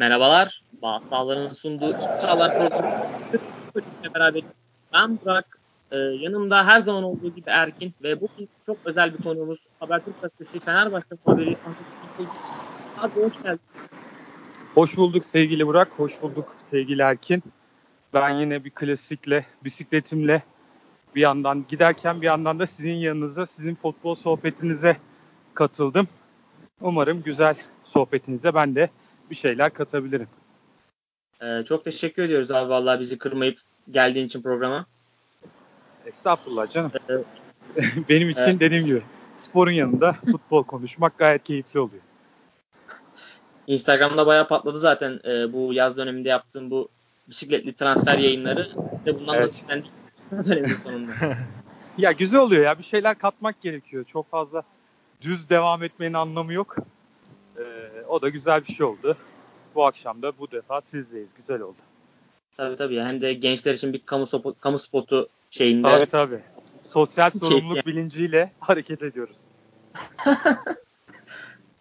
Merhabalar, Bağ Sahaları'nın sunduğu Sahalar programı beraber ben Burak, ee, yanımda her zaman olduğu gibi Erkin ve bugün çok özel bir konuğumuz Habertürk Gazetesi Fenerbahçe haberi Abi hoş geldin. Hoş bulduk sevgili Burak, hoş bulduk sevgili Erkin. Ben yine bir klasikle, bisikletimle bir yandan giderken bir yandan da sizin yanınıza, sizin futbol sohbetinize katıldım. Umarım güzel sohbetinize ben de bir şeyler katabilirim. Ee, çok teşekkür ediyoruz abi vallahi bizi kırmayıp geldiğin için programa. Estağfurullah canım. Ee, Benim için evet. dediğim gibi sporun yanında futbol konuşmak gayet keyifli oluyor. Instagram'da bayağı patladı zaten e, bu yaz döneminde yaptığım bu bisikletli transfer yayınları ve bundan evet. nasiplendik dönemin sonunda. ya güzel oluyor ya bir şeyler katmak gerekiyor. Çok fazla düz devam etmenin anlamı yok. O da güzel bir şey oldu. Bu akşam da bu defa sizdeyiz. Güzel oldu. Tabii tabii. Hem de gençler için bir kamu, sopo, kamu spotu şeyinde. Tabii tabii. Sosyal sorumluluk bilinciyle hareket ediyoruz.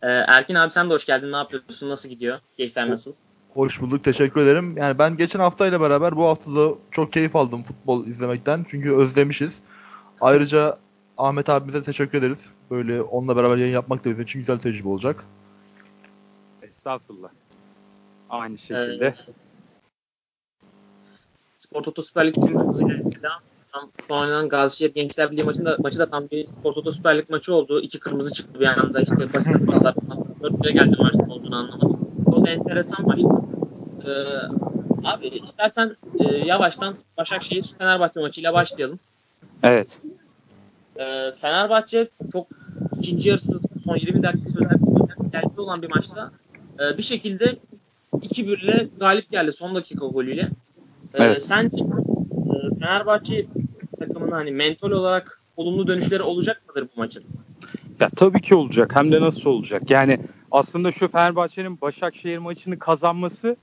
ee, Erkin abi sen de hoş geldin. Ne yapıyorsun? Nasıl gidiyor? Keyifler nasıl? Hoş bulduk. Teşekkür ederim. Yani ben geçen haftayla beraber bu hafta da çok keyif aldım futbol izlemekten. Çünkü özlemişiz. Ayrıca Ahmet abimize teşekkür ederiz. Böyle onunla beraber yayın yapmak da bizim için güzel tecrübe olacak. Estağfurullah. Aynı şekilde. Ee, Spor Toto Süper Lig hızıyla devam tam oynanan Gazişehir Gençler Birliği maçında maçı da tam bir Spor Toto Süper Lig maçı oldu. İki kırmızı çıktı bir anda. İşte hatalar falan. Dört bire geldi maçın olduğunu anlamadım. O da enteresan maçtı. Ee, abi istersen e, yavaştan Başakşehir Fenerbahçe maçıyla başlayalım. Evet. Ee, Fenerbahçe çok ikinci yarısı son 20 dakika özellikle geldi olan bir maçta e, bir şekilde 2-1 ile galip geldi son dakika golüyle. E, evet. Sence e, Fenerbahçe takımının hani mental olarak olumlu dönüşleri olacak mıdır bu maçın? Ya tabii ki olacak. Hem de nasıl olacak? Yani aslında şu Fenerbahçe'nin Başakşehir maçını kazanması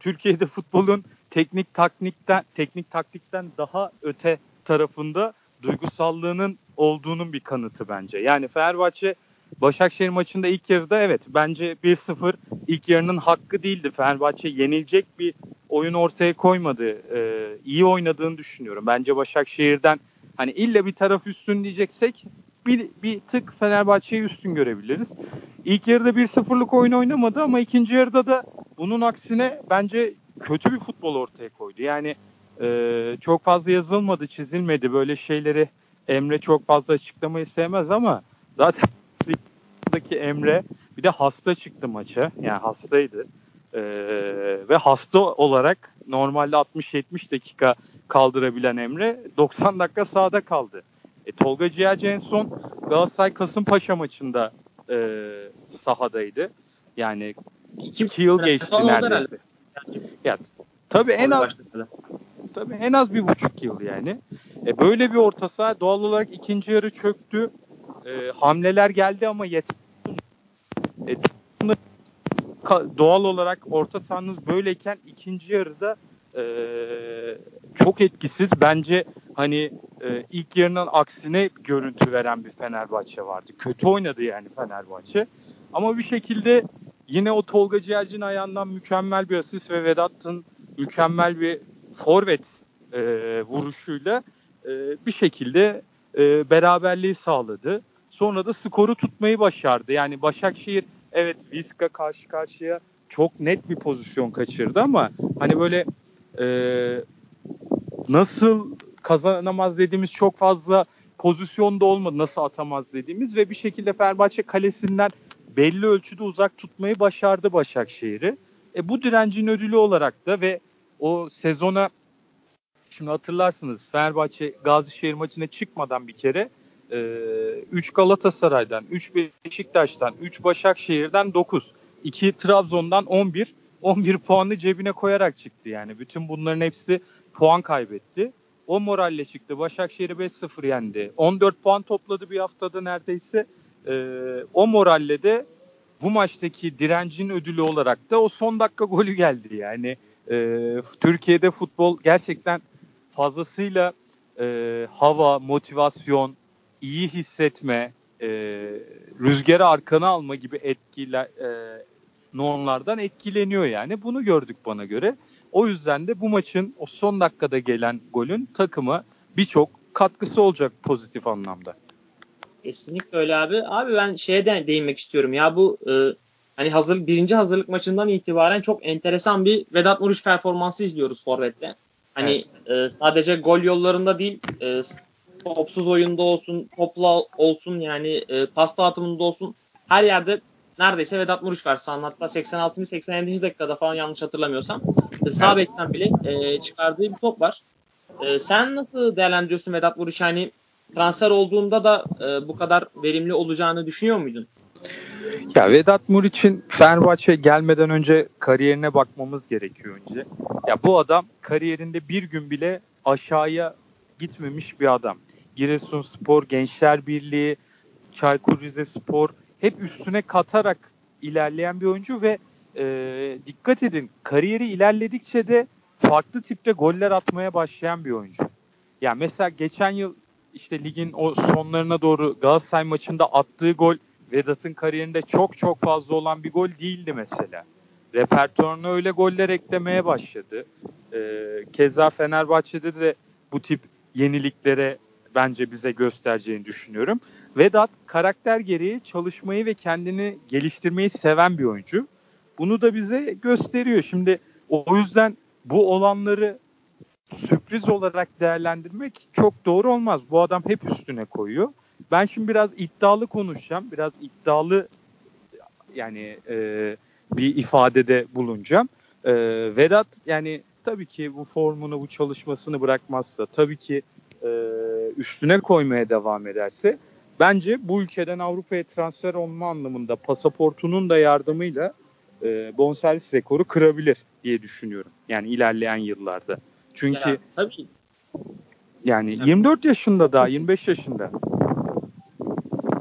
Türkiye'de futbolun teknik taktikten teknik taktikten daha öte tarafında duygusallığının olduğunun bir kanıtı bence. Yani Fenerbahçe Başakşehir maçında ilk yarıda evet bence 1-0 ilk yarının hakkı değildi. Fenerbahçe yenilecek bir oyun ortaya koymadı. Ee, iyi oynadığını düşünüyorum. Bence Başakşehir'den hani illa bir taraf üstün diyeceksek bir, bir tık Fenerbahçe'yi üstün görebiliriz. İlk yarıda 1-0'lık oyun oynamadı ama ikinci yarıda da bunun aksine bence kötü bir futbol ortaya koydu. Yani e, çok fazla yazılmadı, çizilmedi böyle şeyleri Emre çok fazla açıklamayı sevmez ama zaten Ligi'ndeki Emre bir de hasta çıktı maça. Yani hastaydı. Ee, ve hasta olarak normalde 60-70 dakika kaldırabilen Emre 90 dakika sahada kaldı. E, Tolga Ciğerci en son Galatasaray Kasımpaşa maçında e, sahadaydı. Yani iki, iki yıl geçti neredeyse. Ya, tabii en az tabii en az bir buçuk yıl yani. E, böyle bir orta saha doğal olarak ikinci yarı çöktü. E, hamleler geldi ama yetmedi e, doğal olarak orta sahanız böyleyken ikinci yarıda e, çok etkisiz. Bence hani e, ilk yarının aksine görüntü veren bir Fenerbahçe vardı. Kötü oynadı yani Fenerbahçe. Ama bir şekilde yine o Tolga Ciğerci'nin ayağından mükemmel bir asist ve Vedat'ın mükemmel bir forvet e, vuruşuyla e, bir şekilde e, beraberliği sağladı. Sonra da skoru tutmayı başardı. Yani Başakşehir evet Viska karşı karşıya çok net bir pozisyon kaçırdı ama hani böyle e, nasıl kazanamaz dediğimiz çok fazla pozisyonda olmadı nasıl atamaz dediğimiz ve bir şekilde Fenerbahçe kalesinden belli ölçüde uzak tutmayı başardı Başakşehir'i. E, bu direncin ödülü olarak da ve o sezona şimdi hatırlarsınız Fenerbahçe Gazişehir maçına çıkmadan bir kere 3 ee, Galatasaray'dan, 3 Beşiktaş'tan, 3 Başakşehir'den 9, 2 Trabzon'dan 11, 11 puanı cebine koyarak çıktı yani. Bütün bunların hepsi puan kaybetti. O moralle çıktı. Başakşehir'i 5-0 yendi. 14 puan topladı bir haftada neredeyse. Ee, o moralle de bu maçtaki direncin ödülü olarak da o son dakika golü geldi. Yani e, Türkiye'de futbol gerçekten fazlasıyla e, hava, motivasyon, iyi hissetme, e, rüzgarı arkana alma gibi etkiler, e, onlardan etkileniyor yani. Bunu gördük bana göre. O yüzden de bu maçın o son dakikada gelen golün takıma birçok katkısı olacak pozitif anlamda. Kesinlikle öyle abi. Abi ben şeye de değinmek istiyorum. Ya bu e, hani hazır birinci hazırlık maçından itibaren çok enteresan bir Vedat Muriç performansı izliyoruz Forvet'te. Hani evet. e, sadece gol yollarında değil e, topsuz oyunda olsun, topla olsun yani e, pas dağıtımında olsun her yerde neredeyse Vedat Muriç var sahada. Hatta 86. 87. dakikada falan yanlış hatırlamıyorsam e, sağ bekten bile e, çıkardığı bir top var. E, sen nasıl değerlendiriyorsun Vedat Muriç? Hani transfer olduğunda da e, bu kadar verimli olacağını düşünüyor muydun? Ya Vedat Muriç'in Fenerbahçe gelmeden önce kariyerine bakmamız gerekiyor önce. Ya bu adam kariyerinde bir gün bile aşağıya gitmemiş bir adam. Giresunspor, Gençler Birliği, Çaykur Rizespor hep üstüne katarak ilerleyen bir oyuncu ve e, dikkat edin kariyeri ilerledikçe de farklı tipte goller atmaya başlayan bir oyuncu. Yani mesela geçen yıl işte ligin o sonlarına doğru Galatasaray maçında attığı gol Vedat'ın kariyerinde çok çok fazla olan bir gol değildi mesela. Repertuarına öyle goller eklemeye başladı. Ee, keza Fenerbahçe'de de bu tip yeniliklere bence bize göstereceğini düşünüyorum. Vedat karakter gereği çalışmayı ve kendini geliştirmeyi seven bir oyuncu. Bunu da bize gösteriyor. Şimdi o yüzden bu olanları sürpriz olarak değerlendirmek çok doğru olmaz. Bu adam hep üstüne koyuyor. Ben şimdi biraz iddialı konuşacağım. Biraz iddialı yani e, bir ifadede bulunacağım. E, Vedat yani tabii ki bu formunu, bu çalışmasını bırakmazsa, tabii ki üstüne koymaya devam ederse bence bu ülkeden Avrupa'ya transfer olma anlamında pasaportunun da yardımıyla e, bonservis rekoru kırabilir diye düşünüyorum. Yani ilerleyen yıllarda. Çünkü ya, tabii. Yani 24 yaşında daha 25 yaşında.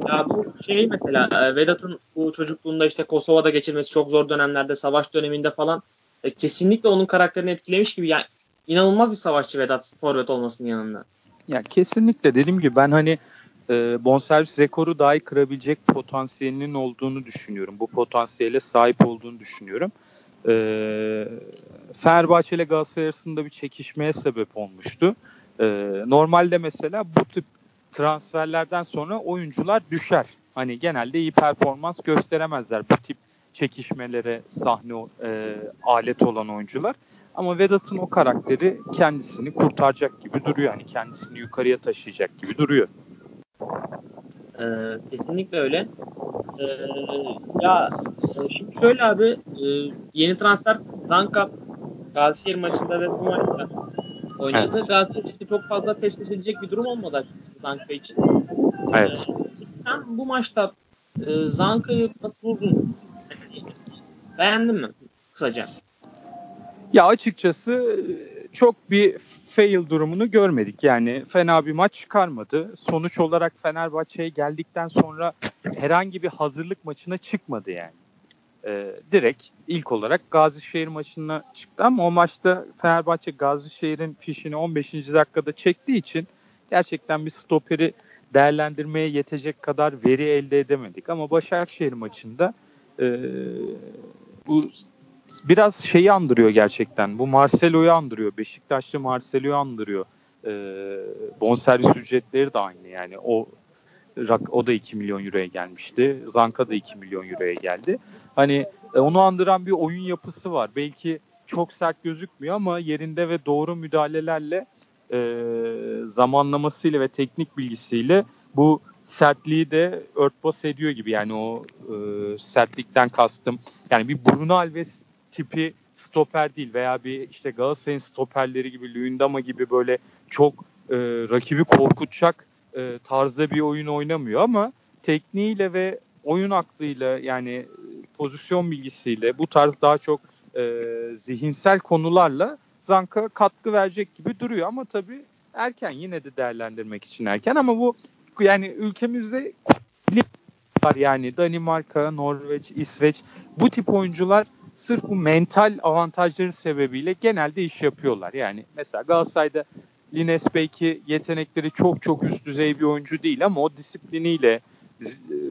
Ya bu şey mesela e, Vedat'ın bu çocukluğunda işte Kosova'da geçirmesi çok zor dönemlerde savaş döneminde falan e, kesinlikle onun karakterini etkilemiş gibi yani inanılmaz bir savaşçı Vedat forvet olmasının yanında. Ya kesinlikle dediğim gibi ben hani e, bonservis rekoru dahi kırabilecek potansiyelinin olduğunu düşünüyorum. Bu potansiyele sahip olduğunu düşünüyorum. E, Fenerbahçe ile Galatasaray arasında bir çekişmeye sebep olmuştu. E, normalde mesela bu tip transferlerden sonra oyuncular düşer. Hani genelde iyi performans gösteremezler bu tip çekişmelere sahne e, alet olan oyuncular. Ama Vedat'ın o karakteri kendisini kurtaracak gibi duruyor. Yani kendisini yukarıya taşıyacak gibi duruyor. Ee, kesinlikle öyle. Ee, ya e, şimdi şöyle abi e, yeni transfer Zanka Gazişehir maçında ve bu maçta oynadı. Evet. Galatasaray için çok fazla test edilecek bir durum olmadı Zanka için. Evet. Ee, sen bu maçta e, Zanka'yı nasıl buldun? Beğendin mi? Kısaca. Ya açıkçası çok bir fail durumunu görmedik. Yani fena bir maç çıkarmadı. Sonuç olarak Fenerbahçe'ye geldikten sonra herhangi bir hazırlık maçına çıkmadı yani. Ee, direkt ilk olarak Gazişehir maçına çıktı ama o maçta Fenerbahçe Gazişehir'in fişini 15. dakikada çektiği için gerçekten bir stoperi değerlendirmeye yetecek kadar veri elde edemedik. Ama Başakşehir maçında e, bu biraz şeyi andırıyor gerçekten. Bu Marcelo'yu andırıyor. Beşiktaşlı Marcelo'yu andırıyor. E, bonservis ücretleri de aynı yani. O o da 2 milyon euroya gelmişti. Zanka da 2 milyon euroya geldi. Hani e, onu andıran bir oyun yapısı var. Belki çok sert gözükmüyor ama yerinde ve doğru müdahalelerle e, zamanlamasıyla ve teknik bilgisiyle bu sertliği de örtbas ediyor gibi. Yani o e, sertlikten kastım. Yani bir Bruno Alves tipi stoper değil veya bir işte Galatasaray'ın stoperleri gibi Luyendama gibi böyle çok e, rakibi korkutacak e, tarzda bir oyun oynamıyor ama tekniğiyle ve oyun aklıyla yani pozisyon bilgisiyle bu tarz daha çok e, zihinsel konularla Zanka katkı verecek gibi duruyor. Ama tabii erken yine de değerlendirmek için erken ama bu yani ülkemizde var yani Danimarka, Norveç, İsveç bu tip oyuncular sırf bu mental avantajları sebebiyle genelde iş yapıyorlar. Yani mesela Galatasaray'da Lines belki yetenekleri çok çok üst düzey bir oyuncu değil ama o disipliniyle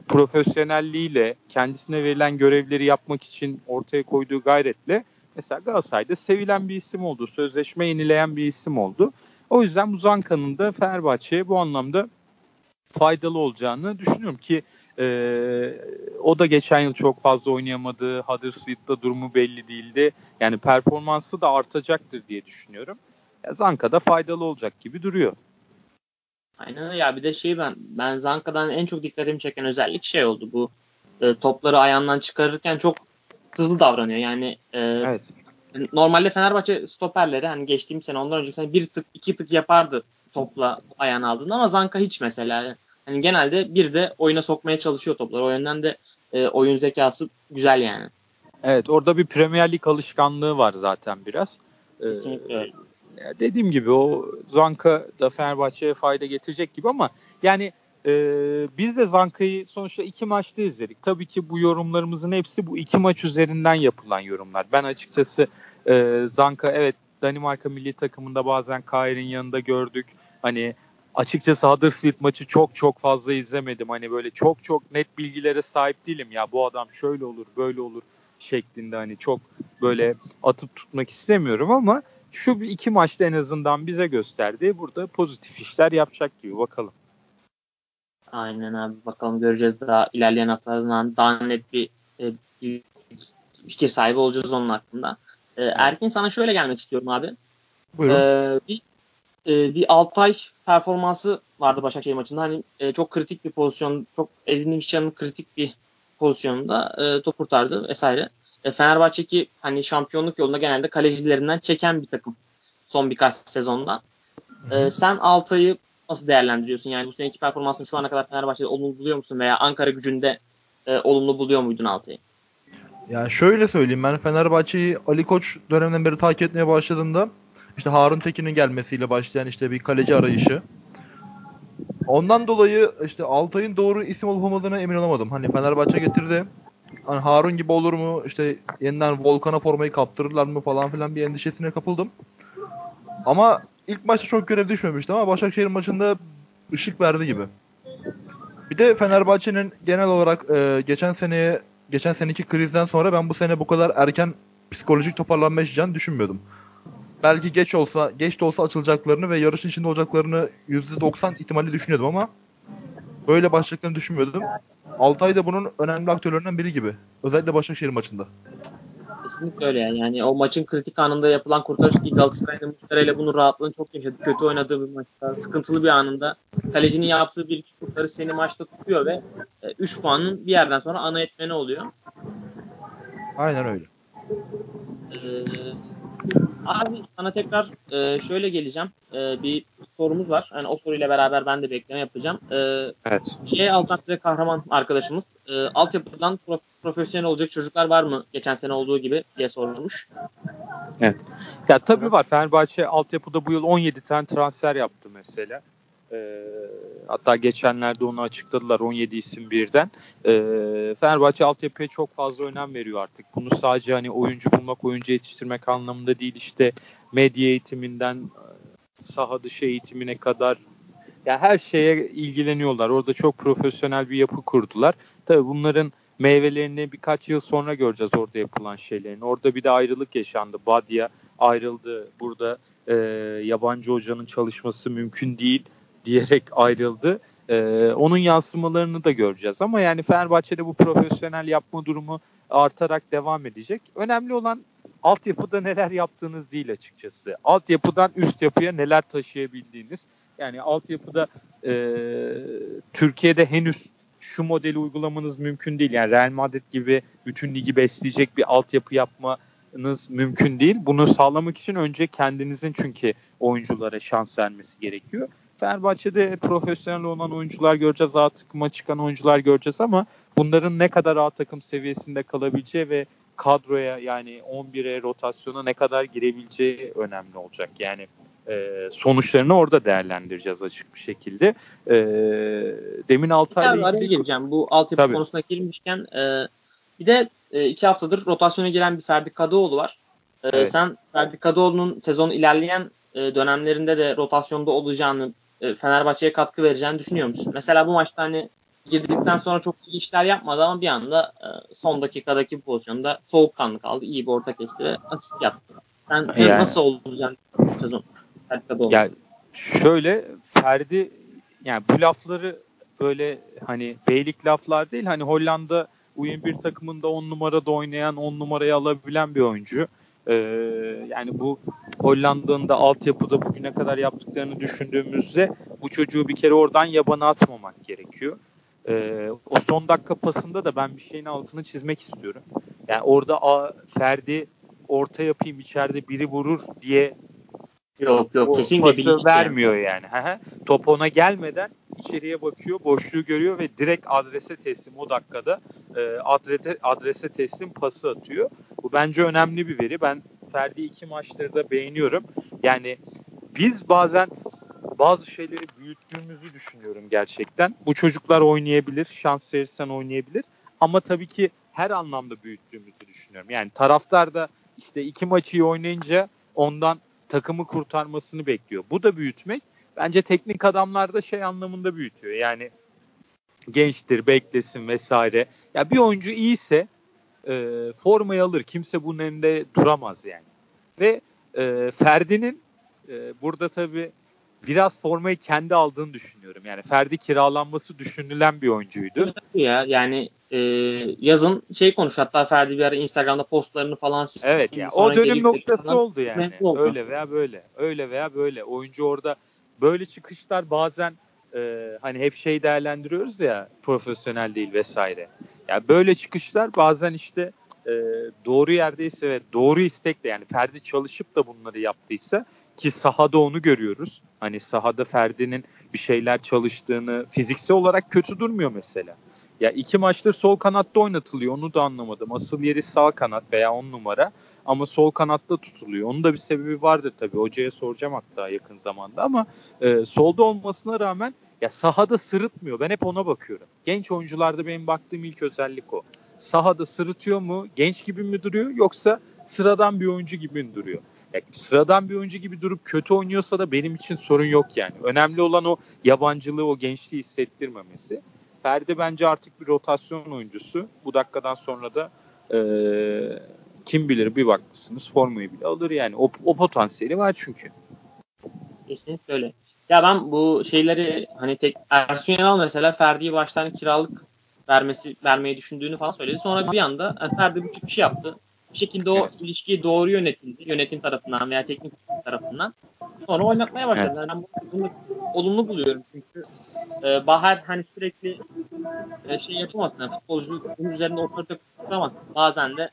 profesyonelliğiyle kendisine verilen görevleri yapmak için ortaya koyduğu gayretle mesela Galatasaray'da sevilen bir isim oldu. Sözleşme yenileyen bir isim oldu. O yüzden bu Zanka'nın da Fenerbahçe'ye bu anlamda faydalı olacağını düşünüyorum ki e, o da geçen yıl çok fazla oynayamadı. Huddersfield'da durumu belli değildi. Yani performansı da artacaktır diye düşünüyorum. Ya Zanka da faydalı olacak gibi duruyor. Aynen ya bir de şey ben ben Zanka'dan en çok dikkatimi çeken özellik şey oldu bu e, topları ayağından çıkarırken çok hızlı davranıyor. Yani e, evet. normalde Fenerbahçe stoperleri hani geçtiğim sene ondan önceki sene bir tık iki tık yapardı topla ayağını aldığında ama Zanka hiç mesela. Hani genelde bir de oyuna sokmaya çalışıyor topları. O yönden de e, oyun zekası güzel yani. Evet orada bir Premier Lig alışkanlığı var zaten biraz. Ee, Kesinlikle öyle. Dediğim gibi o Zanka da Fenerbahçe'ye fayda getirecek gibi ama yani e, biz de Zanka'yı sonuçta iki maçta izledik. Tabii ki bu yorumlarımızın hepsi bu iki maç üzerinden yapılan yorumlar. Ben açıkçası e, Zanka evet Danimarka milli takımında bazen Kair'in yanında gördük. Hani açıkçası Huddersfield maçı çok çok fazla izlemedim. Hani böyle çok çok net bilgilere sahip değilim ya bu adam şöyle olur böyle olur şeklinde hani çok böyle atıp tutmak istemiyorum ama şu iki maçta en azından bize gösterdi. Burada pozitif işler yapacak gibi bakalım. Aynen abi bakalım göreceğiz daha ilerleyen haftalardan daha net bir, e, bir fikir sahibi olacağız onun hakkında. E, Erkin sana şöyle gelmek istiyorum abi. Buyurun. E, bir e, bir Altay performansı vardı Başakşehir maçında. Hani e, çok kritik bir pozisyon, çok Edin Mişan'ın kritik bir pozisyonunda e, top kurtardı vesaire. E, Fenerbahçe ki hani şampiyonluk yolunda genelde kalecilerinden çeken bir takım son birkaç sezonda. E, sen Altay'ı nasıl değerlendiriyorsun? Yani bu seneki performansını şu ana kadar Fenerbahçe'de olumlu buluyor musun veya Ankara gücünde e, olumlu buluyor muydun Altay'ı? Yani şöyle söyleyeyim ben Fenerbahçe'yi Ali Koç döneminden beri takip etmeye başladığımda işte Harun Tekin'in gelmesiyle başlayan işte bir kaleci arayışı. Ondan dolayı işte Altay'ın doğru isim olup olmadığına emin olamadım. Hani Fenerbahçe getirdi. Hani Harun gibi olur mu? İşte yeniden Volkan'a formayı kaptırırlar mı falan filan bir endişesine kapıldım. Ama ilk maçta çok görev düşmemişti ama Başakşehir maçında ışık verdi gibi. Bir de Fenerbahçe'nin genel olarak e, geçen seneye geçen seneki krizden sonra ben bu sene bu kadar erken psikolojik toparlanma yaşayacağını düşünmüyordum belki geç olsa, geç de olsa açılacaklarını ve yarışın içinde olacaklarını %90 ihtimalle düşünüyordum ama böyle başlayacaklarını düşünmüyordum. Altay da bunun önemli aktörlerinden biri gibi. Özellikle Başakşehir maçında. Kesinlikle öyle yani. yani o maçın kritik anında yapılan kurtarış ki Galatasaray'ın ile bunun rahatlığını çok yaşadı. Kötü oynadığı bir maçta, sıkıntılı bir anında kalecinin yaptığı bir iki kurtarış seni maçta tutuyor ve 3 e, puanın bir yerden sonra ana etmeni oluyor. Aynen öyle. Ee, Abi sana tekrar e, şöyle geleceğim. E, bir sorumuz var. Yani o soruyla beraber ben de bekleme yapacağım. E, evet. C Altaklı Kahraman arkadaşımız e, altyapıdan pro- profesyonel olacak çocuklar var mı geçen sene olduğu gibi diye sormuş. Evet. Ya tabii var. Fenerbahçe altyapıda bu yıl 17 tane transfer yaptı mesela. E, hatta geçenlerde onu açıkladılar 17 isim birden. E, Fenerbahçe altyapıya çok fazla önem veriyor artık. Bunu sadece hani oyuncu bulmak, oyuncu yetiştirmek anlamında değil işte medya eğitiminden saha dışı eğitimine kadar yani her şeye ilgileniyorlar. Orada çok profesyonel bir yapı kurdular. Tabii bunların meyvelerini birkaç yıl sonra göreceğiz orada yapılan şeylerin. Orada bir de ayrılık yaşandı. Badia ayrıldı. Burada e, yabancı hocanın çalışması mümkün değil diyerek ayrıldı. Ee, onun yansımalarını da göreceğiz ama yani Fenerbahçe'de bu profesyonel yapma durumu artarak devam edecek. Önemli olan altyapıda neler yaptığınız değil açıkçası. Altyapıdan üst yapıya neler taşıyabildiğiniz. Yani altyapıda e, Türkiye'de henüz şu modeli uygulamanız mümkün değil. Yani Real Madrid gibi bütün ligi besleyecek bir altyapı yapmanız mümkün değil. Bunu sağlamak için önce kendinizin çünkü oyunculara şans vermesi gerekiyor. Fenerbahçe'de profesyonel olan oyuncular göreceğiz, A takıma çıkan oyuncular göreceğiz ama bunların ne kadar A takım seviyesinde kalabileceği ve kadroya yani 11'e rotasyona ne kadar girebileceği önemli olacak. Yani e, sonuçlarını orada değerlendireceğiz açık bir şekilde. E, demin Altay'la ilgili... gireceğim. Bu altyapı Tabii. konusuna girmişken e, bir de e, iki haftadır rotasyona giren bir Ferdi Kadıoğlu var. E, evet. Sen Ferdi Kadıoğlu'nun sezon ilerleyen e, dönemlerinde de rotasyonda olacağını Fenerbahçe'ye katkı vereceğini düşünüyor musun? Mesela bu maçta hani girdikten sonra çok iyi işler yapmadı ama bir anda e, son dakikadaki pozisyonda soğukkanlı kaldı. İyi bir orta kesti ve asist yaptı. Sen yani, nasıl olacak sezon? Ya şöyle Ferdi yani bu lafları böyle hani beylik laflar değil hani Hollanda U21 takımında 10 numarada oynayan 10 numarayı alabilen bir oyuncu. Ee, yani bu Hollanda'nın da altyapıda bugüne kadar yaptıklarını düşündüğümüzde bu çocuğu bir kere oradan yabana atmamak gerekiyor. Ee, o son dakika pasında da ben bir şeyin altını çizmek istiyorum. Yani orada a, Ferdi orta yapayım içeride biri vurur diye Yok yok kesinlikle pası vermiyor yani. yani. Top ona gelmeden içeriye bakıyor, boşluğu görüyor ve direkt adrese teslim o dakikada e, adrese, adrese teslim pası atıyor. Bu bence önemli bir veri. Ben Ferdi iki maçları da beğeniyorum. Yani biz bazen bazı şeyleri büyüttüğümüzü düşünüyorum gerçekten. Bu çocuklar oynayabilir, şans verirsen oynayabilir. Ama tabii ki her anlamda büyüttüğümüzü düşünüyorum. Yani taraftar da işte iki maçı iyi oynayınca ondan takımı kurtarmasını bekliyor. Bu da büyütmek. Bence teknik adamlar da şey anlamında büyütüyor. Yani gençtir, beklesin vesaire. Ya bir oyuncu iyiyse e, formayı alır. Kimse bunun önünde duramaz yani. Ve e, Ferdi'nin e, burada tabii biraz formayı kendi aldığını düşünüyorum. Yani Ferdi kiralanması düşünülen bir oyuncuydu. Ya yani e, yazın şey konuş hatta Ferdi bir ara Instagram'da postlarını falan Evet ya o dönüm noktası falan, oldu yani. Oldu. Öyle veya böyle. Öyle veya böyle. Oyuncu orada böyle çıkışlar bazen e, hani hep şey değerlendiriyoruz ya profesyonel değil vesaire. Ya yani böyle çıkışlar bazen işte e, doğru yerdeyse ve doğru istekle yani Ferdi çalışıp da bunları yaptıysa ki sahada onu görüyoruz. Hani sahada Ferdi'nin bir şeyler çalıştığını fiziksel olarak kötü durmuyor mesela. Ya iki maçtır sol kanatta oynatılıyor. Onu da anlamadım. Asıl yeri sağ kanat veya on numara. Ama sol kanatta tutuluyor. Onun da bir sebebi vardır tabii. Hocaya soracağım hatta yakın zamanda ama e, solda olmasına rağmen ya sahada sırıtmıyor. Ben hep ona bakıyorum. Genç oyuncularda benim baktığım ilk özellik o. Sahada sırıtıyor mu? Genç gibi mi duruyor yoksa sıradan bir oyuncu gibi mi duruyor? Ya, sıradan bir oyuncu gibi durup kötü oynuyorsa da benim için sorun yok yani. Önemli olan o yabancılığı, o gençliği hissettirmemesi. Ferdi bence artık bir rotasyon oyuncusu. Bu dakikadan sonra da e, kim bilir bir bakmışsınız formayı bile alır yani. O, o potansiyeli var çünkü. Kesinlikle öyle. Ya ben bu şeyleri hani tek Ersun Yanal mesela Ferdi'yi baştan kiralık vermesi vermeyi düşündüğünü falan söyledi. Sonra bir anda e, Ferdi bu çıkışı yaptı. Bir şekilde o evet. ilişki doğru yönetildi. Yönetim tarafından veya teknik tarafından. Sonra oynatmaya başladılar. Evet. Ben bunu olumlu buluyorum çünkü e, Bahar hani sürekli e, şey yapamaz. Yani futbolcu bunun üzerinde otorite kuramaz. Bazen de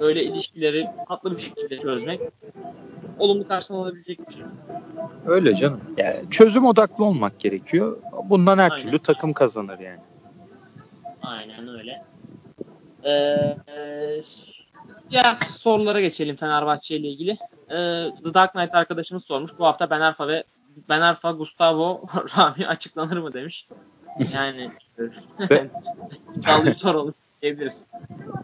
böyle ilişkileri tatlı bir şekilde çözmek olumlu karşılanabilecek bir şey. Öyle canım. Yani çözüm odaklı olmak gerekiyor. Bundan her Aynen. türlü takım kazanır yani. Aynen öyle. Ee, diğer sorulara geçelim Fenerbahçe ile ilgili. Ee, The Dark Knight arkadaşımız sormuş. Bu hafta Ben Arfa ve Ben Arfa, Gustavo, Rami açıklanır mı demiş. Yani iddialı soralım diyebiliriz.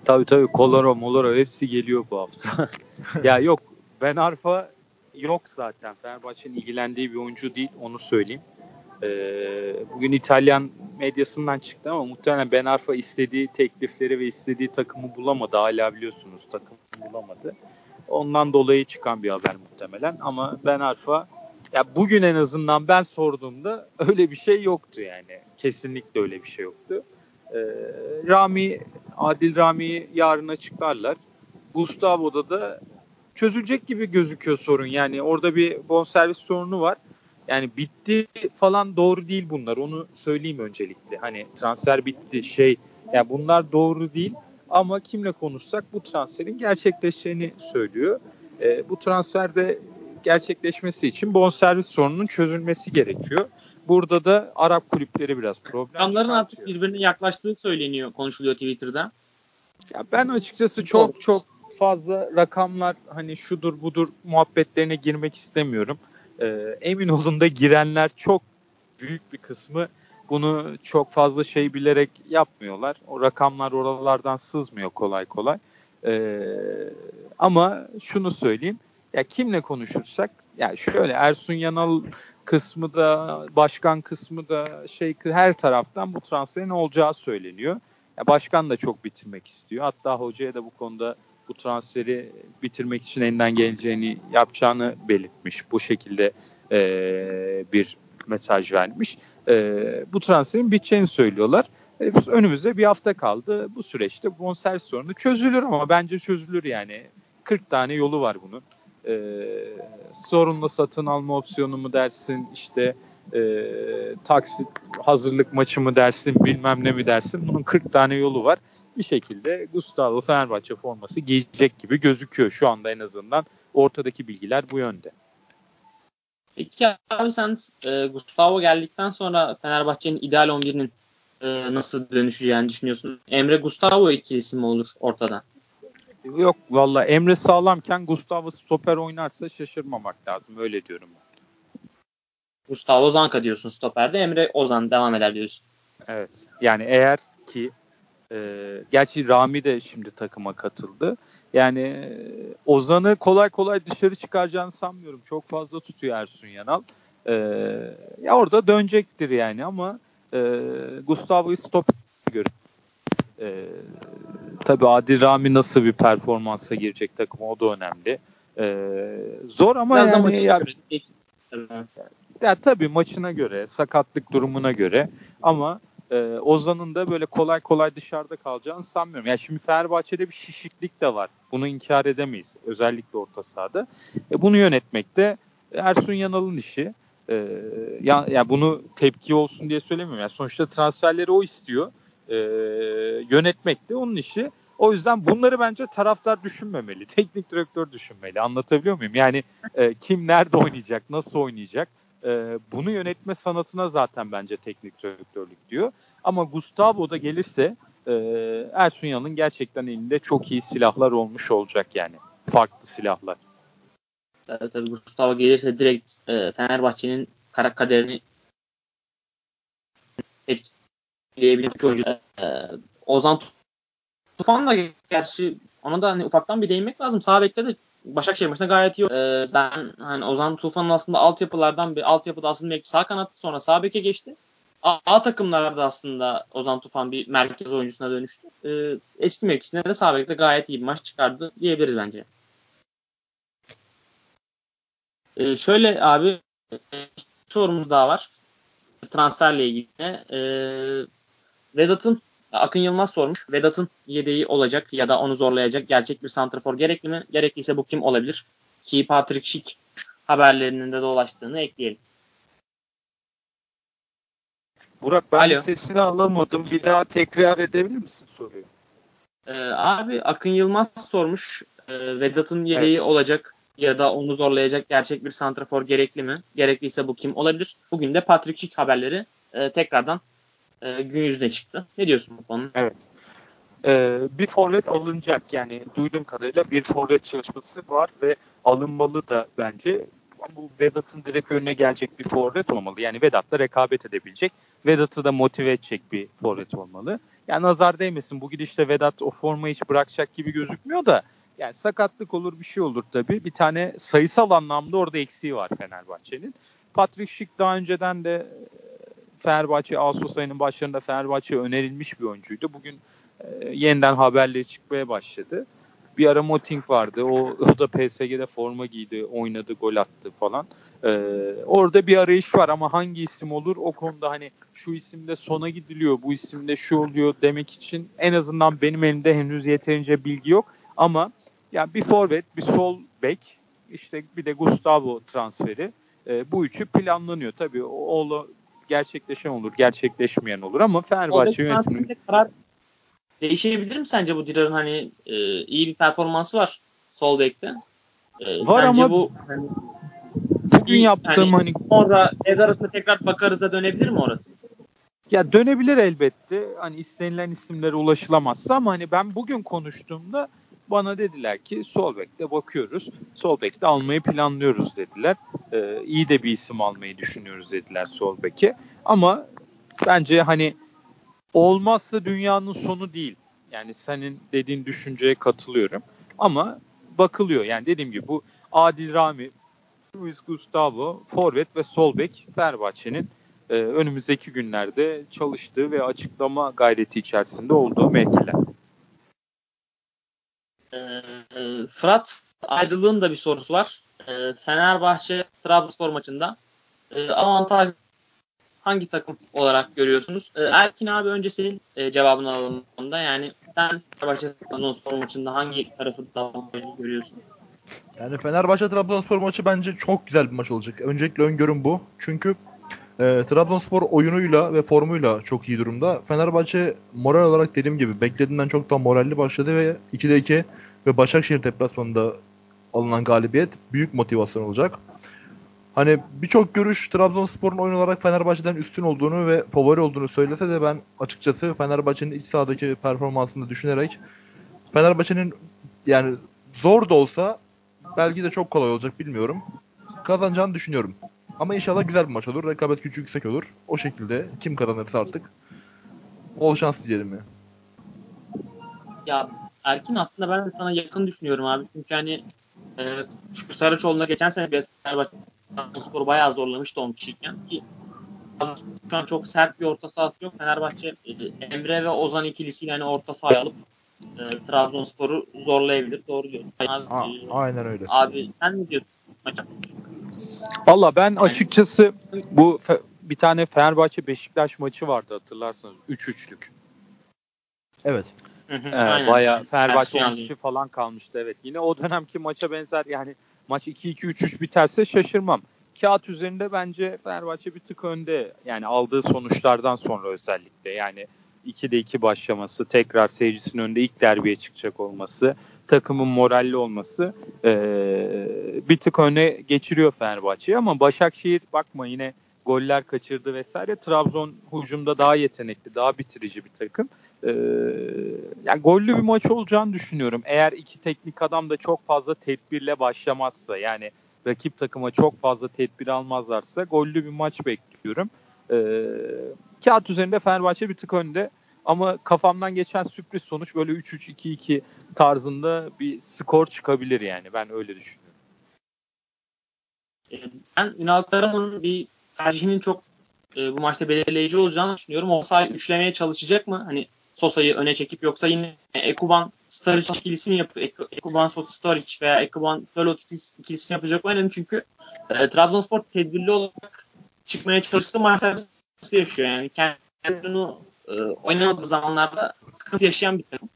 Tabii tabii Koloro, Moloro hepsi geliyor bu hafta. ya yok Ben Arfa yok zaten. Fenerbahçe'nin ilgilendiği bir oyuncu değil onu söyleyeyim. Ee, bugün İtalyan medyasından çıktı ama muhtemelen Ben Arfa istediği teklifleri ve istediği takımı bulamadı. Hala biliyorsunuz takım bulamadı. Ondan dolayı çıkan bir haber muhtemelen. Ama Ben Arfa ya bugün en azından ben sorduğumda öyle bir şey yoktu yani. Kesinlikle öyle bir şey yoktu. Ee, Rami, Adil Rami'yi yarın açıklarlar. Gustavo'da da çözülecek gibi gözüküyor sorun. Yani orada bir bonservis sorunu var. Yani bitti falan doğru değil bunlar. Onu söyleyeyim öncelikle. Hani transfer bitti şey. Ya yani bunlar doğru değil. Ama kimle konuşsak bu transferin gerçekleşeceğini söylüyor. E, bu transferde gerçekleşmesi için bonservis sorununun çözülmesi gerekiyor. Burada da Arap kulüpleri biraz problem Rakamların artık birbirine yaklaştığı söyleniyor, konuşuluyor Twitter'da. Ya ben açıkçası çok çok fazla rakamlar hani şudur budur muhabbetlerine girmek istemiyorum. Ee, emin olun da girenler çok büyük bir kısmı bunu çok fazla şey bilerek yapmıyorlar. O rakamlar oralardan sızmıyor kolay kolay. Ee, ama şunu söyleyeyim. ya kimle konuşursak ya şöyle Ersun Yanal kısmı da başkan kısmı da şey her taraftan bu transferin olacağı söyleniyor. Ya başkan da çok bitirmek istiyor. Hatta hocaya da bu konuda bu transferi bitirmek için elinden geleceğini yapacağını belirtmiş. Bu şekilde e, bir mesaj vermiş. E, bu transferin biteceğini söylüyorlar. E, önümüzde bir hafta kaldı. Bu süreçte bonservis sorunu çözülür ama bence çözülür yani. 40 tane yolu var bunun. E, sorunlu satın alma opsiyonu mu dersin işte e, taksit hazırlık maçı mı dersin bilmem ne mi dersin bunun 40 tane yolu var bir şekilde Gustavo Fenerbahçe forması giyecek gibi gözüküyor şu anda en azından ortadaki bilgiler bu yönde. Peki abi sen e, Gustavo geldikten sonra Fenerbahçe'nin ideal 11'inin e, nasıl dönüşeceğini düşünüyorsun? Emre Gustavo ikilisi mi olur ortada? Yok valla Emre sağlamken Gustavo stoper oynarsa şaşırmamak lazım öyle diyorum. Gustavo Zanka diyorsun stoperde Emre Ozan devam eder diyorsun. Evet yani eğer ki e, gerçi Rami de şimdi takıma katıldı. Yani e, Ozan'ı kolay kolay dışarı çıkaracağını sanmıyorum. Çok fazla tutuyor Ersun Yanal. E, ya orada dönecektir yani ama e, Gustavo'yu stop göre e, tabii Adil Rami nasıl bir performansa girecek takım o da önemli. E, zor ama Biraz yani ya, ya tabii maçına göre, sakatlık durumuna göre ama e, Ozan'ın da böyle kolay kolay dışarıda kalacağını sanmıyorum. Yani şimdi Fenerbahçe'de bir şişiklik de var. Bunu inkar edemeyiz. Özellikle orta sahada. E, bunu yönetmek de Ersun Yanal'ın işi. E, ya, yani bunu tepki olsun diye söylemiyorum. Yani sonuçta transferleri o istiyor. E, yönetmek de onun işi. O yüzden bunları bence taraftar düşünmemeli. Teknik direktör düşünmeli. Anlatabiliyor muyum? Yani e, kim nerede oynayacak, nasıl oynayacak? E, bunu yönetme sanatına zaten bence teknik direktörlük diyor. Ama Gustavo da gelirse e, Ersun Yanal'ın gerçekten elinde çok iyi silahlar olmuş olacak yani. Farklı silahlar. Tabii, tabii Gustavo gelirse direkt e, Fenerbahçe'nin kara kaderini etkileyebilir bir oyuncu. E, Ozan Tufan da gerçi ona da hani ufaktan bir değinmek lazım. Sağ bekte de Başakşehir maçında gayet iyi. Ee, ben hani Ozan Tufan'ın aslında altyapılardan bir altyapıda aslında belki sağ kanat sonra sağ beke geçti. A, A takımlarda aslında Ozan Tufan bir merkez oyuncusuna dönüştü. Ee, eski mevkisinde de sağ bekte gayet iyi bir maç çıkardı diyebiliriz bence. Ee, şöyle abi sorumuz daha var. Transferle ilgili. Ee, Vedat'ın Akın Yılmaz sormuş. Vedat'ın yedeği olacak ya da onu zorlayacak gerçek bir santrafor gerekli mi? Gerekliyse bu kim olabilir? Ki Patrick Schick haberlerinin de dolaştığını ekleyelim. Burak ben Alo. sesini alamadım. Bir daha tekrar edebilir misin soruyu? Ee, abi Akın Yılmaz sormuş. Ee, Vedat'ın yedeği evet. olacak ya da onu zorlayacak gerçek bir santrafor gerekli mi? Gerekliyse bu kim olabilir? Bugün de Patrick Schick haberleri e, tekrardan e, gün yüzüne çıktı. Ne diyorsun bu konuda? Evet. Ee, bir forvet alınacak yani duyduğum kadarıyla bir forvet çalışması var ve alınmalı da bence. Bu Vedat'ın direkt önüne gelecek bir forvet olmalı. Yani Vedat'la rekabet edebilecek. Vedat'ı da motive edecek bir forvet olmalı. Yani nazar değmesin bu gidişle Vedat o formayı hiç bırakacak gibi gözükmüyor da yani sakatlık olur bir şey olur tabii. Bir tane sayısal anlamda orada eksiği var Fenerbahçe'nin. Patrick Schick daha önceden de Fenerbahçe Ağustos ayının başlarında Fenerbahçe'ye önerilmiş bir oyuncuydu. Bugün e, yeniden haberleri çıkmaya başladı. Bir ara Moting vardı. O, o da PSG'de forma giydi, oynadı, gol attı falan. Ee, orada bir arayış var ama hangi isim olur o konuda hani şu isimde sona gidiliyor, bu isimde şu oluyor demek için en azından benim elimde henüz yeterince bilgi yok. Ama yani bir forvet, bir sol bek, işte bir de Gustavo transferi. E, bu üçü planlanıyor. Tabii o, gerçekleşen olur, gerçekleşmeyen olur ama Fenerbahçe yönetiminin karar değişebilir mi sence bu Dirar'ın hani e, iyi bir performansı var sol bekte? E, var ama bu hani, bugün iyi, yaptığım hani, hani sonra devre arasında tekrar bakarız da dönebilir mi orası? Ya dönebilir elbette. Hani istenilen isimlere ulaşılamazsa ama hani ben bugün konuştuğumda bana dediler ki sol bekte bakıyoruz. Sol bekte almayı planlıyoruz dediler. Ee, iyi de bir isim almayı düşünüyoruz dediler sol beke. Ama bence hani olmazsa dünyanın sonu değil. Yani senin dediğin düşünceye katılıyorum. Ama bakılıyor. Yani dediğim gibi bu Adil Rami, Luis Gustavo, Forvet ve Solbek Fenerbahçe'nin e, önümüzdeki günlerde çalıştığı ve açıklama gayreti içerisinde olduğu mevkiler. E, Fırat Aydıl'ın da bir sorusu var. E, Fenerbahçe Trabzonspor maçında e, avantaj hangi takım olarak görüyorsunuz? E, Erkin abi önce senin e, cevabını alalım onda. Yani sen Fenerbahçe Trabzonspor maçında hangi tarafı daha avantajlı görüyorsun? Yani Fenerbahçe Trabzonspor maçı bence çok güzel bir maç olacak. Öncelikle öngörüm bu. Çünkü e, Trabzonspor oyunuyla ve formuyla çok iyi durumda. Fenerbahçe moral olarak dediğim gibi beklediğimden çok daha moralli başladı ve 2'de 2 ve Başakşehir deplasmanında alınan galibiyet büyük motivasyon olacak. Hani birçok görüş Trabzonspor'un oyun olarak Fenerbahçe'den üstün olduğunu ve favori olduğunu söylese de ben açıkçası Fenerbahçe'nin iç sahadaki performansını düşünerek Fenerbahçe'nin yani zor da olsa belki de çok kolay olacak bilmiyorum. Kazanacağını düşünüyorum. Ama inşallah güzel bir maç olur. Rekabet gücü yüksek olur. O şekilde kim kazanırsa artık bol şans diyelim ya. Ya Erkin aslında ben sana yakın düşünüyorum abi. Çünkü hani e, Şükrü Saraçoğlu'na geçen sene bir Fenerbahçe sporu bayağı zorlamıştı 10 kişiyken. Ki, şu an çok sert bir orta sahası yok. Fenerbahçe e, Emre ve Ozan ikilisiyle yani orta sahaya alıp e, Trabzonspor'u zorlayabilir. Doğru diyorsun. Abi, A- aynen öyle. Abi sen ne diyorsun maça? Valla ben açıkçası bu fe- bir tane Fenerbahçe Beşiktaş maçı vardı hatırlarsanız 3-3'lük. Evet. Ee, bayağı Fenerbahçe Ersun 10 kişi falan kalmıştı evet. Yine o dönemki maça benzer yani maç 2-2-3-3 biterse şaşırmam. Kağıt üzerinde bence Fenerbahçe bir tık önde. Yani aldığı sonuçlardan sonra özellikle. Yani 2'de 2 başlaması, tekrar seyircisinin önünde ilk derbiye çıkacak olması, takımın moralli olması ee, bir tık öne geçiriyor Fenerbahçe'yi ama Başakşehir bakma yine goller kaçırdı vesaire. Trabzon hücumda daha yetenekli, daha bitirici bir takım. Ee, yani gollü bir maç olacağını düşünüyorum. Eğer iki teknik adam da çok fazla tedbirle başlamazsa yani rakip takıma çok fazla tedbir almazlarsa gollü bir maç bekliyorum. Ee, kağıt üzerinde Fenerbahçe bir tık önde ama kafamdan geçen sürpriz sonuç böyle 3-3-2-2 tarzında bir skor çıkabilir yani. Ben öyle düşünüyorum. Ee, Ben Ünal Karaman'ın bir tercihinin çok e, bu maçta belirleyici olacağını düşünüyorum. Olsay üçlemeye çalışacak mı? Hani Sosa'yı öne çekip yoksa yine Ekuban Staric ikilisi mi yapıyor? Ekuban Staric veya Ekuban Dalot ikilisi mi yapacak mı? Önemli çünkü e, Trabzonspor tedbirli olarak çıkmaya çalıştığı maçlar yaşıyor. Yani kendini e, oynamadığı zamanlarda sıkıntı yaşayan bir takım.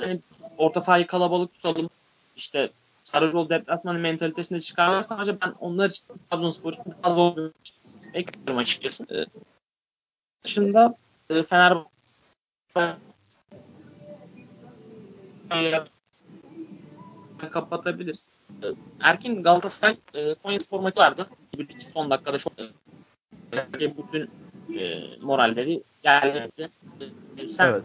Yani orta sahayı kalabalık tutalım. İşte Sarıcıoğlu deplasmanı mentalitesinde çıkarlarsa acaba ben onlar için Trabzonspor için daha zor bir bekliyorum açıkçası. Ee, dışında e, Fenerbahçe kapatabiliriz. Ee, Erkin Galatasaray e, Konya Spor maçı vardı. Son dakikada çok e, bütün e, moralleri gelmesi. E, sen Evet.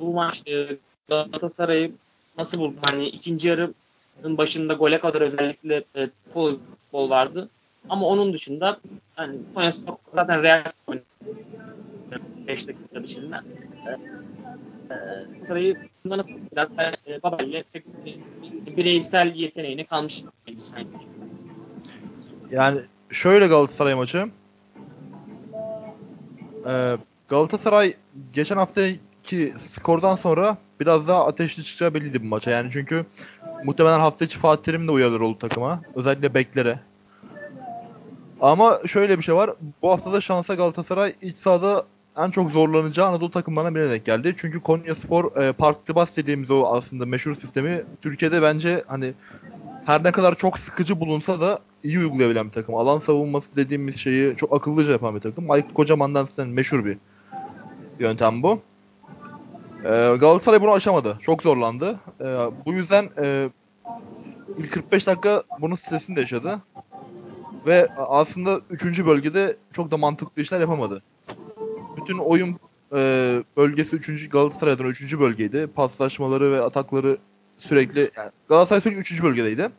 bu maç e, Galatasaray'ı nasıl buldun? Hani ikinci yarının başında gole kadar özellikle e, futbol vardı. Ama onun dışında hani Konya Spor zaten real oynadı. 5 dakika dışında. E, e, Galatasaray'ı bunda nasıl biraz e, Babel'le pek e, bireysel yeteneğine kalmış sanki. Yani şöyle Galatasaray maçı. Ee, Galatasaray geçen haftaki skordan sonra biraz daha ateşli çıkacağı belliydi bu maça. Yani çünkü muhtemelen hafta içi Fatih Terim de uyarır oldu takıma. Özellikle beklere. Ama şöyle bir şey var. Bu haftada şansa Galatasaray iç sahada en çok zorlanacağı Anadolu takımlarına birine denk geldi. Çünkü Konya Spor e, Park Dibas dediğimiz o aslında meşhur sistemi Türkiye'de bence hani her ne kadar çok sıkıcı bulunsa da iyi uygulayabilen bir takım. Alan savunması dediğimiz şeyi çok akıllıca yapan bir takım. Aykut Kocaman'dan sizden meşhur bir yöntem bu. Ee, Galatasaray bunu aşamadı. Çok zorlandı. Ee, bu yüzden e, ilk 45 dakika bunun stresini de yaşadı. Ve aslında 3. bölgede çok da mantıklı işler yapamadı. Bütün oyun e, bölgesi 3. Galatasaray adına 3. bölgeydi. Paslaşmaları ve atakları sürekli yani Galatasaray sürekli 3. bölgedeydi.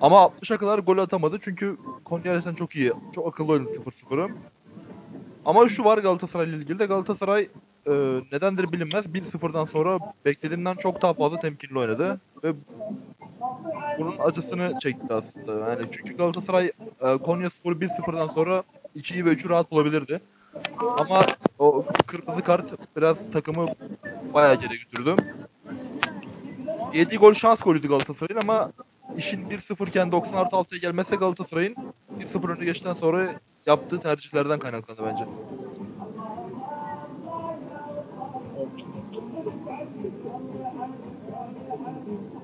Ama 60'a kadar gol atamadı çünkü Konya gerçekten çok iyi. Çok akıllı oynadı 0-0'ı. Ama şu var Galatasaray ile ilgili de Galatasaray e, nedendir bilinmez 1-0'dan sonra beklediğimden çok daha fazla temkinli oynadı ve bunun acısını çekti aslında. Yani çünkü Galatasaray e, Konya Spor 1-0'dan sonra 2'yi ve 3'ü rahat bulabilirdi. Ama o kırmızı kart biraz takımı bayağı geri götürdü. Yediği gol şans golüydü Galatasaray'ın ama işin 1-0 iken 90 artı 6'ya gelmezse Galatasaray'ın 1-0 önüne geçtikten sonra yaptığı tercihlerden kaynaklandı bence.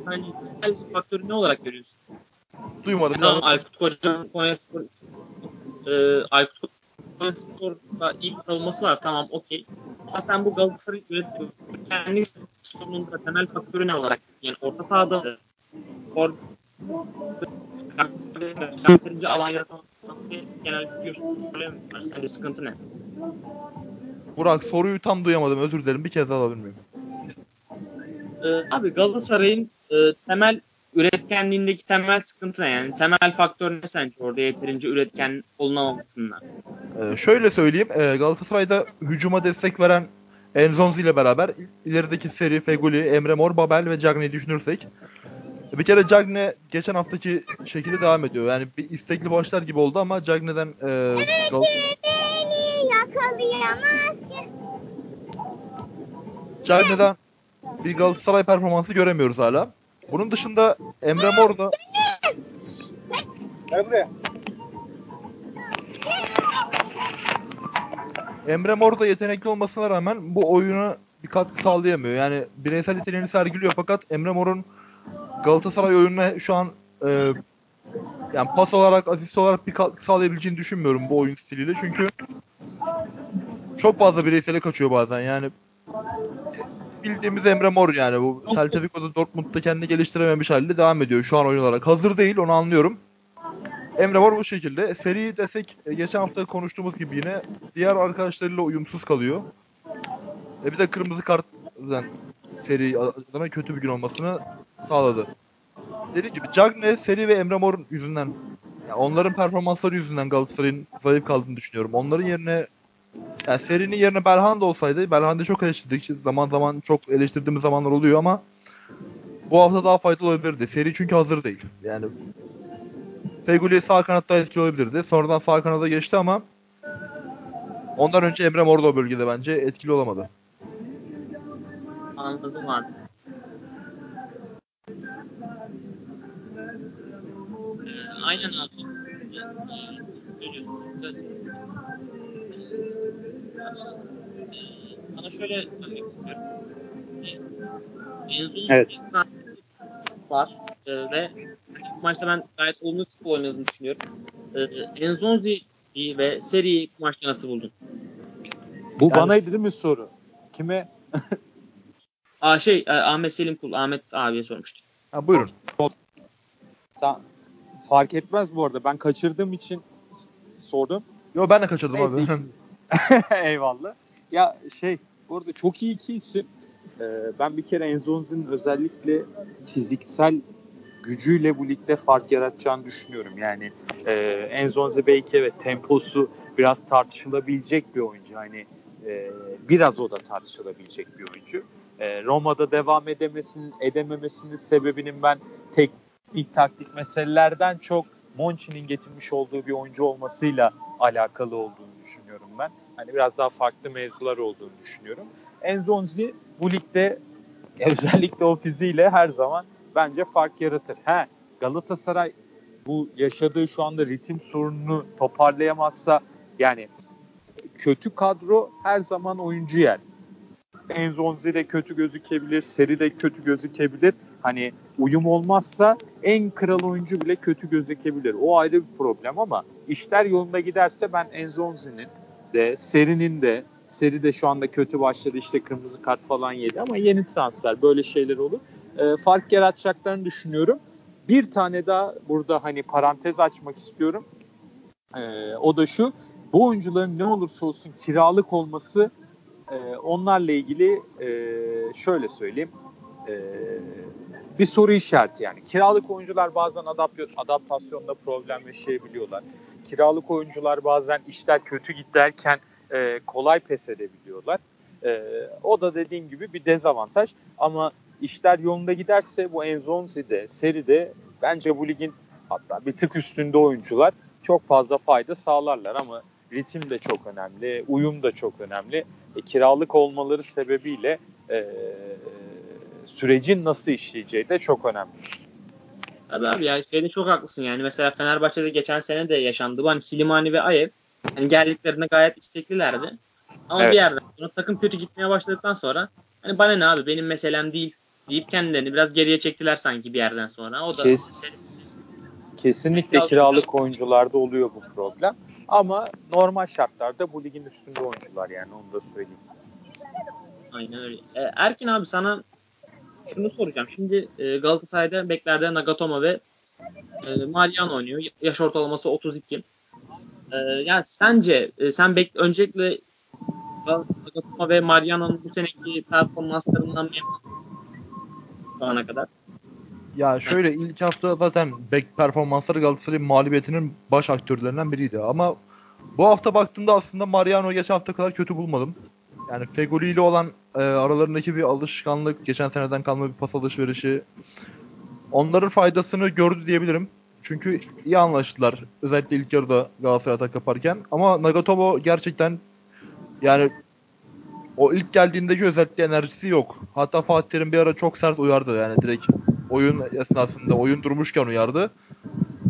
Mental faktörü ne olarak görüyorsun? Duymadım. Tamam Aykut Kocaman Konya Spor e, Aykut Konya Spor'da bir savunması var tamam okey. Ama sen bu Galatasaray yönetimi kendi sorununda temel faktörü ne olarak yani orta sahada or yeterince alan yaratan genel biliyorsun problem var. Sence sıkıntı ne? Burak soruyu tam duyamadım. Özür dilerim. Bir kez daha alabilir miyim? Ee, abi Galatasaray'ın e, temel üretkenliğindeki temel sıkıntı ne? Yani temel faktör ne sence orada yeterince üretken olunamamasından? Ee, şöyle söyleyeyim. E, Galatasaray'da hücuma destek veren Enzonzi ile beraber ilerideki seri Feguli, Emre Mor, Babel ve Cagney'i düşünürsek bir kere Cagney geçen haftaki şekilde devam ediyor. Yani bir istekli başlar gibi oldu ama Cagney'den e, ki. Cagney'den bir Galatasaray performansı göremiyoruz hala. Bunun dışında Emre Mor da Gel buraya. Emre Mor da yetenekli olmasına rağmen bu oyuna bir katkı sağlayamıyor. Yani bireysel yeteneğini sergiliyor fakat Emre Mor'un Galatasaray oyununa şu an e, yani pas olarak, asist olarak bir katkı sağlayabileceğini düşünmüyorum bu oyun stiliyle. Çünkü çok fazla bireysele kaçıyor bazen. Yani bildiğimiz Emre Mor yani bu Celta Vigo'da Dortmund'da kendini geliştirememiş haliyle devam ediyor şu an oyun olarak. Hazır değil onu anlıyorum. Emre Mor bu şekilde. Seri desek e, geçen hafta konuştuğumuz gibi yine diğer arkadaşlarıyla uyumsuz kalıyor. E bir de kırmızı kart zaten seri adına kötü bir gün olmasını sağladı. Dediğim gibi Cagne, Seri ve Emre Mor yüzünden yani onların performansları yüzünden Galatasaray'ın zayıf kaldığını düşünüyorum. Onların yerine yani serinin yerine Belhanda olsaydı Belhanda'yı çok eleştirdik. Zaman zaman çok eleştirdiğimiz zamanlar oluyor ama bu hafta daha faydalı olabilirdi. Seri çünkü hazır değil. Yani Feguli sağ kanatta etkili olabilirdi. Sonradan sağ kanada geçti ama ondan önce Emre Mor da o bölgede bence etkili olamadı. Anladım abi. Ee, aynen abi. Ee, Sana şöyle söylemek istiyorum. Enzo'nun Evet. var Ee, ve bu maçta ben gayet olumlu futbol oynadığını düşünüyorum. Ee, Enzonzi ve seriyi bu maçta nasıl buldun? Bu Yani- banaydı değil mi soru? Kime? Aa, şey e, Ahmet Selim Kul, Ahmet abiye sormuştum. Ha, buyurun. Ta- fark etmez bu arada. Ben kaçırdığım için sordum. Yo ben de kaçırdım Neyse. abi. Eyvallah. Ya şey bu arada çok iyi iki isim. Ee, ben bir kere Enzonzi'nin özellikle fiziksel gücüyle bu ligde fark yaratacağını düşünüyorum. Yani e, Enzonzi belki evet temposu biraz tartışılabilecek bir oyuncu. Hani e, biraz o da tartışılabilecek bir oyuncu. E, Roma'da devam edemesinin, edememesinin sebebinin ben teknik taktik meselelerden çok Monchi'nin getirmiş olduğu bir oyuncu olmasıyla alakalı olduğunu düşünüyorum ben. Hani biraz daha farklı mevzular olduğunu düşünüyorum. Enzonzi bu ligde özellikle o fiziğiyle her zaman bence fark yaratır. He, Galatasaray bu yaşadığı şu anda ritim sorununu toparlayamazsa yani kötü kadro her zaman oyuncu yer. Enzonzi de kötü gözükebilir, Seri de kötü gözükebilir. Hani uyum olmazsa en kral oyuncu bile kötü gözükebilir. O ayrı bir problem ama işler yolunda giderse ben Enzonzi'nin de Seri'nin de Seri de şu anda kötü başladı işte kırmızı kart falan yedi ama yeni transfer böyle şeyler olur. Ee, fark yaratacaklarını düşünüyorum. Bir tane daha burada hani parantez açmak istiyorum. Ee, o da şu. Bu oyuncuların ne olursa olsun kiralık olması e, onlarla ilgili e, şöyle söyleyeyim. E, bir soru işareti yani. Kiralık oyuncular bazen adap- adaptasyonda problem yaşayabiliyorlar. Kiralık oyuncular bazen işler kötü giderken e, kolay pes edebiliyorlar. E, o da dediğim gibi bir dezavantaj ama işler yolunda giderse bu Enzonzi'de, seride bence bu ligin hatta bir tık üstünde oyuncular çok fazla fayda sağlarlar ama ritim de çok önemli, uyum da çok önemli. E, kiralık olmaları sebebiyle e, sürecin nasıl işleyeceği de çok önemli. Tabii abi ya şeyde çok haklısın yani. Mesela Fenerbahçe'de geçen sene de yaşandı. Hani Silimani ve Ayev hani geldiklerinde gayet isteklilerdi. Ama Evet. bir yerden sonra takım kötü gitmeye başladıktan sonra hani bana ne abi benim meselem değil deyip kendilerini biraz geriye çektiler sanki bir yerden sonra. O da Kes, kesinlikle kiralık oyuncularda oluyor bu problem. Ama normal şartlarda bu ligin üstünde oyuncular yani onu da söyleyeyim. Aynen öyle. E, Erkin abi sana şunu soracağım. Şimdi e, Galatasaray'da beklerde Nagatomo ve e, Mariano oynuyor. Yaş ortalaması 32. E, yani sence e, sen bek öncelikle Nagatomo ve Mariano'nun bu seneki performanslarından memnun? Şu ana kadar. Ya şöyle ilk hafta zaten bek performansları Galatasaray'ın mağlubiyetinin baş aktörlerinden biriydi. Ama bu hafta baktığımda aslında Mariano geçen hafta kadar kötü bulmadım. Yani Fegoli ile olan e, aralarındaki bir alışkanlık, geçen seneden kalma bir pas alışverişi onların faydasını gördü diyebilirim. Çünkü iyi anlaştılar. Özellikle ilk yarıda Galatasaray atak yaparken. Ama Nagatomo gerçekten yani o ilk geldiğindeki özellikle enerjisi yok. Hatta Fatih Terim bir ara çok sert uyardı yani direkt oyun esnasında oyun durmuşken uyardı.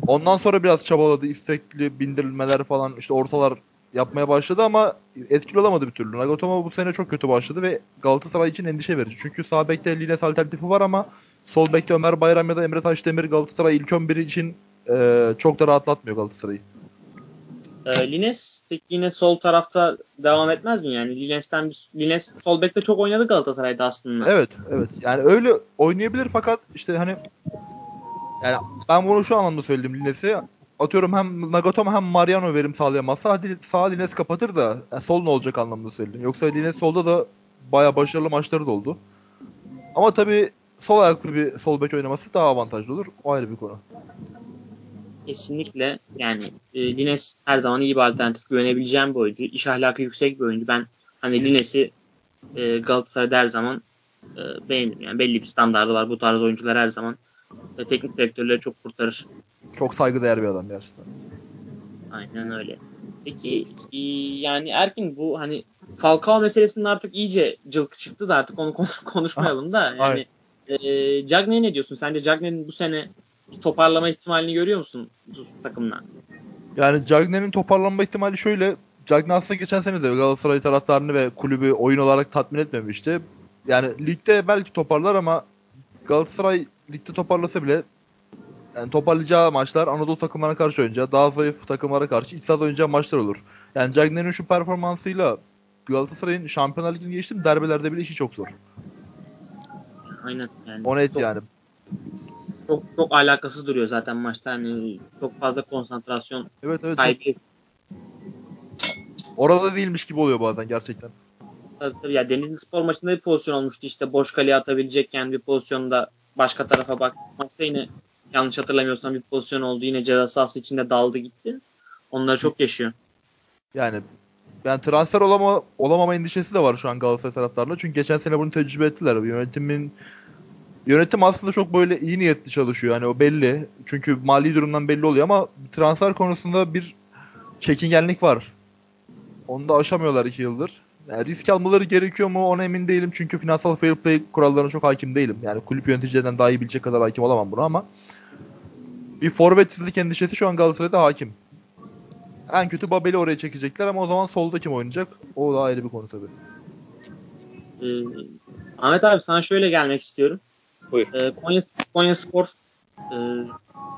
Ondan sonra biraz çabaladı. istekli bindirilmeler falan işte ortalar yapmaya başladı ama etkili olamadı bir türlü. Nagatomo bu sene çok kötü başladı ve Galatasaray için endişe verici. Çünkü sağ bekte Lines alternatifi var ama sol bekte Ömer Bayram ya da Emre Taşdemir Galatasaray ilk 11'i için e, çok da rahatlatmıyor Galatasaray'ı. E, Lines peki yine sol tarafta devam etmez mi yani? Lines'ten bir, Lines sol bekte çok oynadı Galatasaray'da aslında. Evet, evet. Yani öyle oynayabilir fakat işte hani yani ben bunu şu anlamda söyledim Lines'i. Atıyorum hem Nagatomo hem Mariano verim sağlayamazsa hadi sağ Lines kapatır da yani sol ne olacak anlamda söyledim. Yoksa Lines solda da baya başarılı maçları da oldu. Ama tabii sol ayaklı bir sol bek oynaması daha avantajlı olur. O ayrı bir konu. Kesinlikle yani e, Lines her zaman iyi bir alternatif güvenebileceğim bir oyuncu. İş ahlakı yüksek bir oyuncu. Ben hani Lines'i e, Galatasaray'da her zaman e, beğenirim. Yani belli bir standardı var. Bu tarz oyuncular her zaman e, teknik direktörleri çok kurtarır. Çok saygıdeğer bir adam gerçekten. Aynen öyle. Peki e, yani Erkin bu hani Falcao meselesinin artık iyice cılkı çıktı da artık onu kon- konuşmayalım da yani e, Cagney ne diyorsun? Sence Cagney'in bu sene bir toparlama ihtimalini görüyor musun bu takımla? Yani Cagney'in toparlanma ihtimali şöyle. Cagney aslında geçen sene de Galatasaray taraftarını ve kulübü oyun olarak tatmin etmemişti. Yani ligde belki toparlar ama Galatasaray ligde toparlasa bile yani toparlayacağı maçlar Anadolu takımlarına karşı oynayacağı, daha zayıf takımlara karşı iç sahada oynayacağı maçlar olur. Yani Cagney'in şu performansıyla Galatasaray'ın Şampiyonlar Ligi'ni geçtim derbilerde bile işi çok zor. Aynen yani. O net çok, yani. Çok çok alakasız duruyor zaten maçta. Hani çok fazla konsantrasyon Evet evet. kaybı. Orada değilmiş gibi oluyor bazen gerçekten. Tabii, tabii. Ya Denizli Spor maçında bir pozisyon olmuştu. İşte boş kaleye atabilecekken bir pozisyonda başka tarafa bak. Maçta yine yanlış hatırlamıyorsam bir pozisyon oldu. Yine ceza sahası içinde daldı gitti. Onları çok yaşıyor. Yani yani transfer olama, olamama endişesi de var şu an Galatasaray taraftarında. Çünkü geçen sene bunu tecrübe ettiler. Yönetimin yönetim aslında çok böyle iyi niyetli çalışıyor. Yani o belli. Çünkü mali durumdan belli oluyor ama transfer konusunda bir çekingenlik var. Onu da aşamıyorlar iki yıldır. Yani risk almaları gerekiyor mu ona emin değilim. Çünkü finansal fair play kurallarına çok hakim değilim. Yani kulüp yöneticilerinden daha iyi bilecek kadar hakim olamam buna ama bir forvetsizlik endişesi şu an Galatasaray'da hakim. En kötü Babel'i oraya çekecekler ama o zaman solda kim oynayacak? O da ayrı bir konu tabii. Ee, Ahmet abi sana şöyle gelmek istiyorum. Buyur. Ee, Konya, Konya Spor e,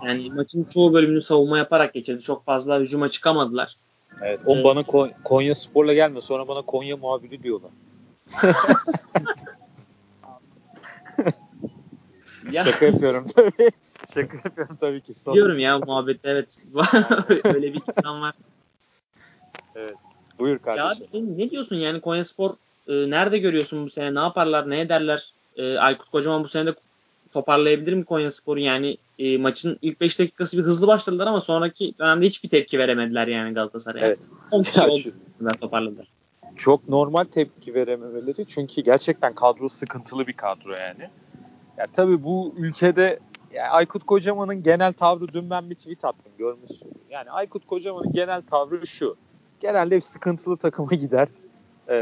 yani maçın çoğu bölümünü savunma yaparak geçirdi. Çok fazla hücuma çıkamadılar. Evet. O Evet. bana Ko- Konya Spor'la gelme. Sonra bana Konya muhabiri diyorlar. Ya, Şaka yapıyorum tabii. Şaka yapıyorum tabii ki. Sonra- Biliyorum ya muhabbet evet. Öyle bir insan var. Buyur Ya kardeşim. abi, ne diyorsun yani Konya Spor e, nerede görüyorsun bu sene? Ne yaparlar? Ne ederler? E, Aykut Kocaman bu sene de toparlayabilir mi Konya Spor'u? Yani e, maçın ilk 5 dakikası bir hızlı başladılar ama sonraki dönemde hiçbir tepki veremediler yani Galatasaray'a. Evet. Kişi toparladılar. çok normal tepki verememeleri. Çünkü gerçekten kadro sıkıntılı bir kadro yani. Ya tabii bu ülkede yani Aykut Kocaman'ın genel tavrı dün ben bir tweet attım görmüşsün. Yani Aykut Kocaman'ın genel tavrı şu. Genelde hep sıkıntılı takıma gider. Ee,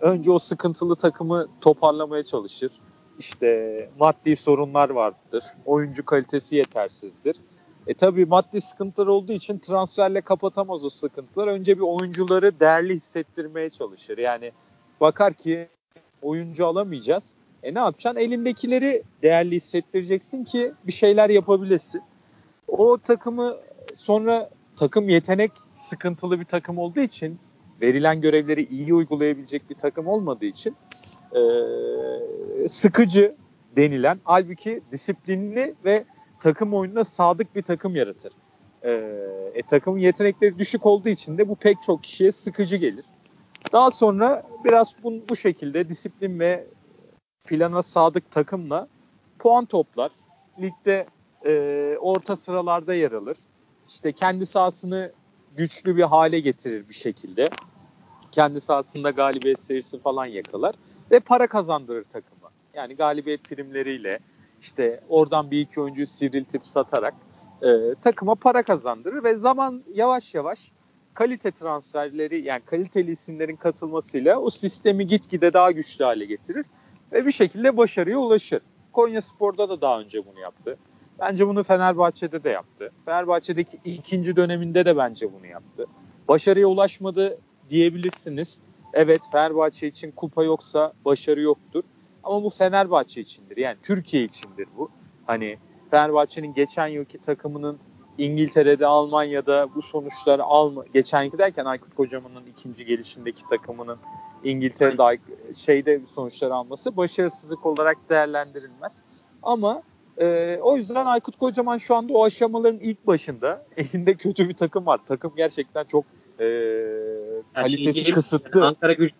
önce o sıkıntılı takımı toparlamaya çalışır. İşte maddi sorunlar vardır. Oyuncu kalitesi yetersizdir. E tabii maddi sıkıntılar olduğu için transferle kapatamaz o sıkıntılar. Önce bir oyuncuları değerli hissettirmeye çalışır. Yani bakar ki oyuncu alamayacağız. E ne yapacaksın? Elindekileri değerli hissettireceksin ki bir şeyler yapabilesin. O takımı sonra takım yetenek sıkıntılı bir takım olduğu için verilen görevleri iyi uygulayabilecek bir takım olmadığı için e, sıkıcı denilen halbuki disiplinli ve takım oyununa sadık bir takım yaratır. E, e, takımın yetenekleri düşük olduğu için de bu pek çok kişiye sıkıcı gelir. Daha sonra biraz bu, bu şekilde disiplin ve plana sadık takımla puan toplar. Ligde e, orta sıralarda yer alır. İşte kendi sahasını güçlü bir hale getirir bir şekilde. Kendi sahasında galibiyet serisi falan yakalar ve para kazandırır takıma. Yani galibiyet primleriyle işte oradan bir iki oyuncuyu sivriltip satarak e, takıma para kazandırır ve zaman yavaş yavaş kalite transferleri yani kaliteli isimlerin katılmasıyla o sistemi gitgide daha güçlü hale getirir ve bir şekilde başarıya ulaşır. Konya Spor'da da daha önce bunu yaptı. Bence bunu Fenerbahçe'de de yaptı. Fenerbahçe'deki ikinci döneminde de bence bunu yaptı. Başarıya ulaşmadı diyebilirsiniz. Evet Fenerbahçe için kupa yoksa başarı yoktur. Ama bu Fenerbahçe içindir. Yani Türkiye içindir bu. Hani Fenerbahçe'nin geçen yılki takımının İngiltere'de, Almanya'da bu sonuçları alma geçen yıl derken Aykut Kocaman'ın ikinci gelişindeki takımının İngiltere'de şeyde sonuçları alması başarısızlık olarak değerlendirilmez. Ama e, o yüzden Aykut Kocaman şu anda o aşamaların ilk başında elinde kötü bir takım var. Takım gerçekten çok e, kalitesi yani kısıtlı. Yani Ankara Güç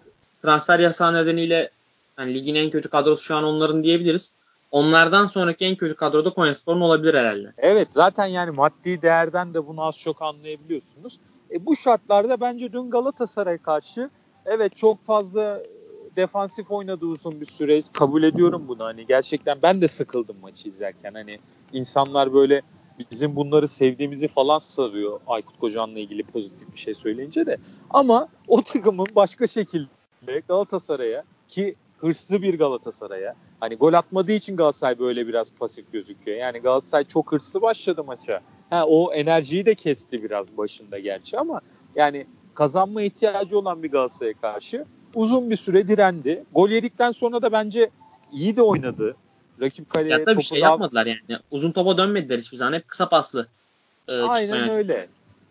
transfer yasağı nedeniyle yani ligin en kötü kadrosu şu an onların diyebiliriz. Onlardan sonraki en kötü kadroda Konyaspor'un olabilir herhalde. Evet zaten yani maddi değerden de bunu az çok anlayabiliyorsunuz. E, bu şartlarda bence dün Galatasaray karşı evet çok fazla defansif oynadı uzun bir süre. Kabul ediyorum bunu. Hani gerçekten ben de sıkıldım maçı izlerken. Hani insanlar böyle bizim bunları sevdiğimizi falan sarıyor Aykut Kocaman'la ilgili pozitif bir şey söyleyince de. Ama o takımın başka şekilde Galatasaray'a ki hırslı bir Galatasaray'a hani gol atmadığı için Galatasaray böyle biraz pasif gözüküyor. Yani Galatasaray çok hırslı başladı maça. Ha, o enerjiyi de kesti biraz başında gerçi ama yani kazanma ihtiyacı olan bir Galatasaray'a karşı uzun bir süre direndi. Gol yedikten sonra da bence iyi de oynadı. Rakip kaleye ya da bir şey yapmadılar yani. Uzun topa dönmediler hiçbir zaman. Hep kısa paslı. E, Aynen öyle.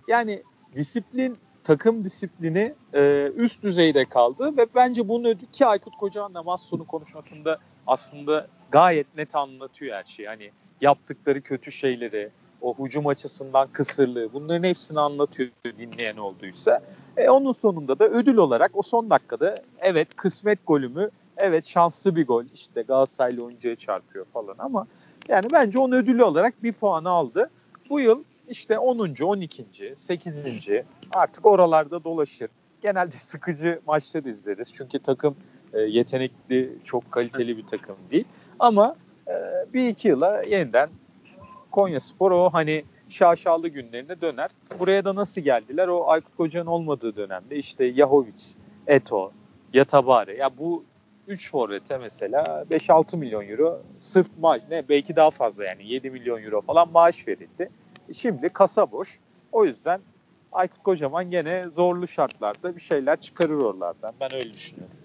Yani disiplin takım disiplini e, üst düzeyde kaldı ve bence bunu ödü ki Aykut Kocaman da maç sonu konuşmasında aslında gayet net anlatıyor her şeyi. Hani yaptıkları kötü şeyleri, o hücum açısından kısırlığı bunların hepsini anlatıyor dinleyen olduysa. E, onun sonunda da ödül olarak o son dakikada evet kısmet golümü evet şanslı bir gol işte Galatasaraylı oyuncuya çarpıyor falan ama yani bence onun ödülü olarak bir puanı aldı. Bu yıl işte 10. 12. 8. artık oralarda dolaşır. Genelde sıkıcı maçlar izleriz. Çünkü takım e, yetenekli, çok kaliteli bir takım değil. Ama e, bir iki yıla yeniden Konya Spor o hani şaşalı günlerine döner. Buraya da nasıl geldiler? O Aykut Hoca'nın olmadığı dönemde işte Yahovic, Eto, Yatabare. Ya bu 3 forvete mesela 5-6 milyon euro sırf maaş ne belki daha fazla yani 7 milyon euro falan maaş verildi. Şimdi kasa boş. O yüzden Aykut Kocaman gene zorlu şartlarda bir şeyler çıkarır oralardan. Ben öyle düşünüyorum.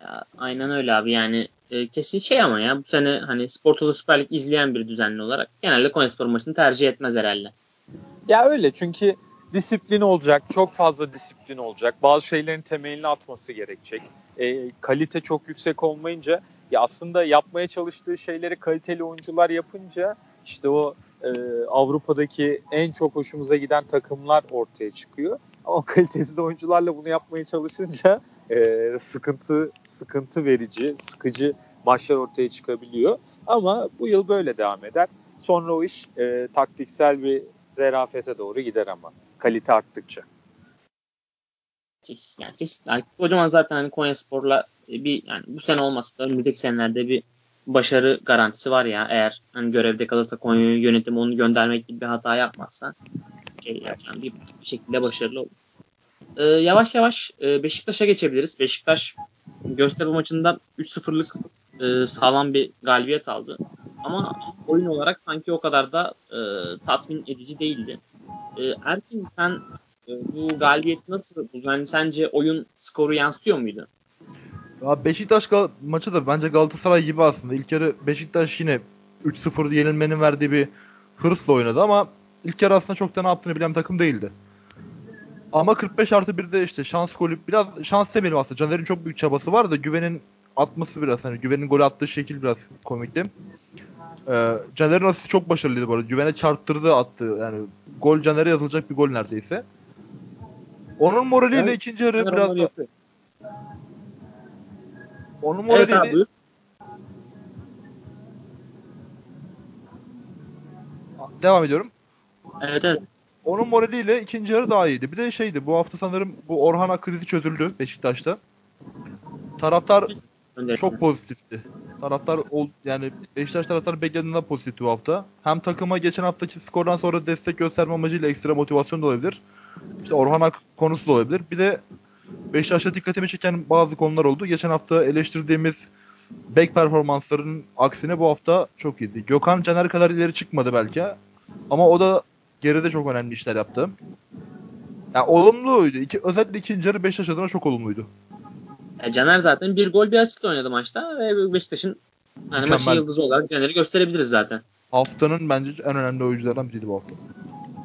Ya, aynen öyle abi yani e, kesin şey ama ya bu sene hani Spor Toto Süper Lig izleyen bir düzenli olarak genelde Konyaspor maçını tercih etmez herhalde. Ya öyle çünkü disiplin olacak, çok fazla disiplin olacak. Bazı şeylerin temelini atması gerekecek. E, kalite çok yüksek olmayınca ya aslında yapmaya çalıştığı şeyleri kaliteli oyuncular yapınca işte o e, Avrupa'daki en çok hoşumuza giden takımlar ortaya çıkıyor. Ama kalitesiz oyuncularla bunu yapmaya çalışınca e, sıkıntı sıkıntı verici, sıkıcı maçlar ortaya çıkabiliyor. Ama bu yıl böyle devam eder. Sonra o iş e, taktiksel bir zerafete doğru gider ama kalite arttıkça. Kesin, yani kesin. Yani kocaman zaten hani Konya Spor'la bir yani bu sene olmasa da önümüzdeki senelerde bir başarı garantisi var ya eğer hani görevde kalırsa Konya yönetimi onu göndermek gibi bir hata yapmazsa şey yani bir, bir şekilde başarılı olur. Ee, yavaş yavaş e, Beşiktaş'a geçebiliriz. Beşiktaş Göztepe maçında 3-0'lık e, sağlam bir galibiyet aldı. Ama oyun olarak sanki o kadar da e, tatmin edici değildi. E, Erkin sen e, bu galibiyeti nasıl buldun? Yani sence oyun skoru yansıtıyor muydu? Ya Beşiktaş gal- maçı da bence Galatasaray gibi aslında. İlk yarı Beşiktaş yine 3-0 yenilmenin verdiği bir hırsla oynadı ama ilk yarı aslında çok da ne yaptığını bilen takım değildi. Ama 45 artı 1'de işte şans golü biraz şans demeyelim aslında. Caner'in çok büyük çabası var da güvenin atması biraz hani güvenin golü attığı şekil biraz komikti. Ee, Caner'in asisti çok başarılıydı bu arada. Güvene çarptırdı attı. Yani gol Caner'e yazılacak bir gol neredeyse. Onun moraliyle Evet, ikinci yarı Caner biraz da, onun Evet moraliyle abi buyur. devam ediyorum. Evet evet. Onun moraliyle ikinci yarı daha iyiydi. Bir de şeydi bu hafta sanırım bu Orhan krizi çözüldü Beşiktaş'ta. Taraftar Öncelikle. çok pozitifti. Taraftar ol, yani Beşiktaş taraftarı beklediğinden pozitifti bu hafta. Hem takıma geçen haftaki skordan sonra destek gösterme amacıyla ekstra motivasyon da olabilir. İşte Orhan Ak konusu da olabilir. Bir de Beşiktaş'ta dikkatimi çeken bazı konular oldu. Geçen hafta eleştirdiğimiz back performanslarının aksine bu hafta çok iyiydi. Gökhan Caner kadar ileri çıkmadı belki. Ama o da geride çok önemli işler yaptı. Ya olumluydu. İki, özellikle ikinci yarı Beşiktaş adına çok olumluydu. E, Caner zaten bir gol bir asistle oynadı maçta ve Beşiktaş'ın hani maçın Mükemmel. yıldızı olarak Caner'i gösterebiliriz zaten. Haftanın bence en önemli oyuncularından biriydi bu hafta.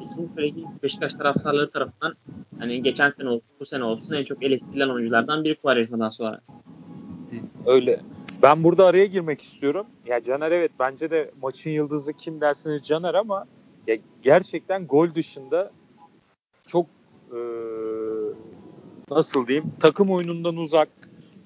Kesinlikle Beşiktaş taraftarları tarafından hani geçen sene olsun bu sene olsun en çok eleştirilen oyunculardan biri Quaresma'dan sonra. Öyle. Ben burada araya girmek istiyorum. Ya Caner evet bence de maçın yıldızı kim derseniz Caner ama ya gerçekten gol dışında çok e, nasıl diyeyim takım oyunundan uzak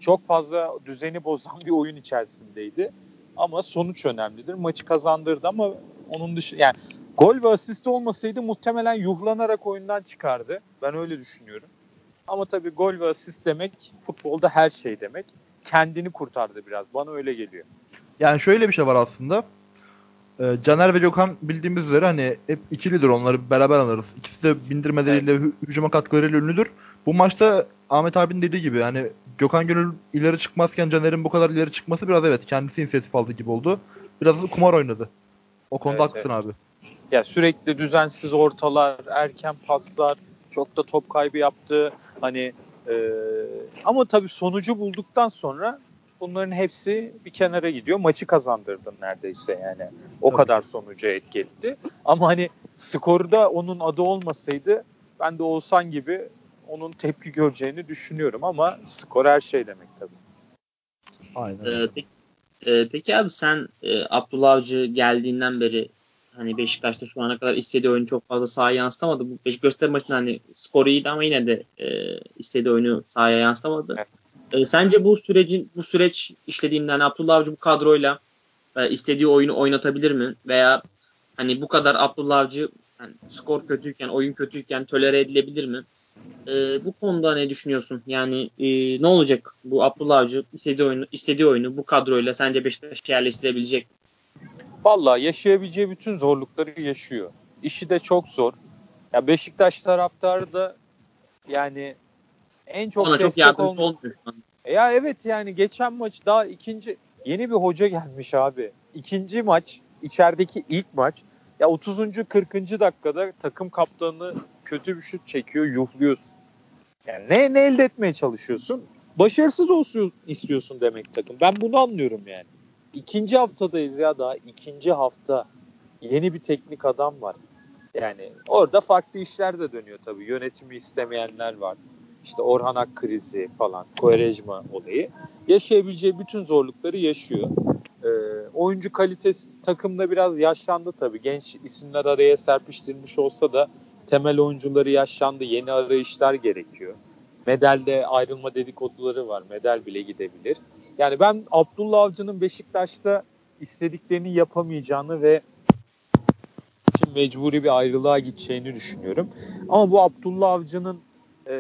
çok fazla düzeni bozan bir oyun içerisindeydi. Ama sonuç önemlidir. Maçı kazandırdı ama onun dışı yani gol ve asist olmasaydı muhtemelen yuhlanarak oyundan çıkardı. Ben öyle düşünüyorum. Ama tabii gol ve asist demek futbolda her şey demek. Kendini kurtardı biraz. Bana öyle geliyor. Yani şöyle bir şey var aslında. Ee, Caner ve Gökhan bildiğimiz üzere hani hep ikilidir onları beraber alırız. İkisi de bindirmeleriyle hü- hücuma katkılarıyla ünlüdür. Bu maçta Ahmet abinin dediği gibi hani Gökhan Gönül ileri çıkmazken Caner'in bu kadar ileri çıkması biraz evet kendisi inisiyatif aldı gibi oldu. Biraz da kumar oynadı. O konuda Evet, haklısın abi. Ya sürekli düzensiz ortalar, erken paslar, çok da top kaybı yaptı. Hani e, ama tabii sonucu bulduktan sonra bunların hepsi bir kenara gidiyor. Maçı kazandırdın neredeyse yani. O Tabii. kadar sonuca etkiledi. Ama hani skorda onun adı olmasaydı ben de Oğuzhan gibi onun tepki göreceğini düşünüyorum ama skor her şey demek tabii. Aynen. Ee, peki, e, peki abi sen e, Abdullah Avcı geldiğinden beri hani Beşiktaş'ta şu ana kadar istediği oyunu çok fazla sahaya yansıtamadı. Bu Beşiktaş gösterme maçında hani skoru iyiydi ama yine de e, istediği oyunu sahaya yansıtamadı. Evet. E, sence bu sürecin bu süreç işlediğinde hani Abdullah Avcı bu kadroyla e, istediği oyunu oynatabilir mi? Veya hani bu kadar Abdullah Avcı yani skor kötüyken, oyun kötüyken tolere edilebilir mi? E, bu konuda ne düşünüyorsun? Yani e, ne olacak bu Abdullah Avcı istediği oyunu istediği oyunu bu kadroyla sence Beşiktaş'a yerleştirebilecek mi? Vallahi yaşayabileceği bütün zorlukları yaşıyor. İşi de çok zor. Ya Beşiktaş taraftarı da yani en çok Ona çok yardımcı olmuyor. Ya evet yani geçen maç daha ikinci yeni bir hoca gelmiş abi. İkinci maç içerideki ilk maç ya 30. 40. dakikada takım kaptanı kötü bir şut çekiyor yuhluyorsun. Yani ne, ne elde etmeye çalışıyorsun? Başarısız olsun istiyorsun demek takım. Ben bunu anlıyorum yani. İkinci haftadayız ya daha ikinci hafta. Yeni bir teknik adam var. Yani orada farklı işler de dönüyor tabii. Yönetimi istemeyenler var. İşte Orhan Ak krizi falan, Quaresma olayı. Yaşayabileceği bütün zorlukları yaşıyor. Ee, oyuncu kalitesi takımda biraz yaşlandı tabii. Genç isimler araya serpiştirilmiş olsa da temel oyuncuları yaşlandı. Yeni arayışlar gerekiyor. Medal'de ayrılma dedikoduları var. Medal bile gidebilir. Yani ben Abdullah Avcı'nın Beşiktaş'ta istediklerini yapamayacağını ve için mecburi bir ayrılığa gideceğini düşünüyorum. Ama bu Abdullah Avcı'nın e,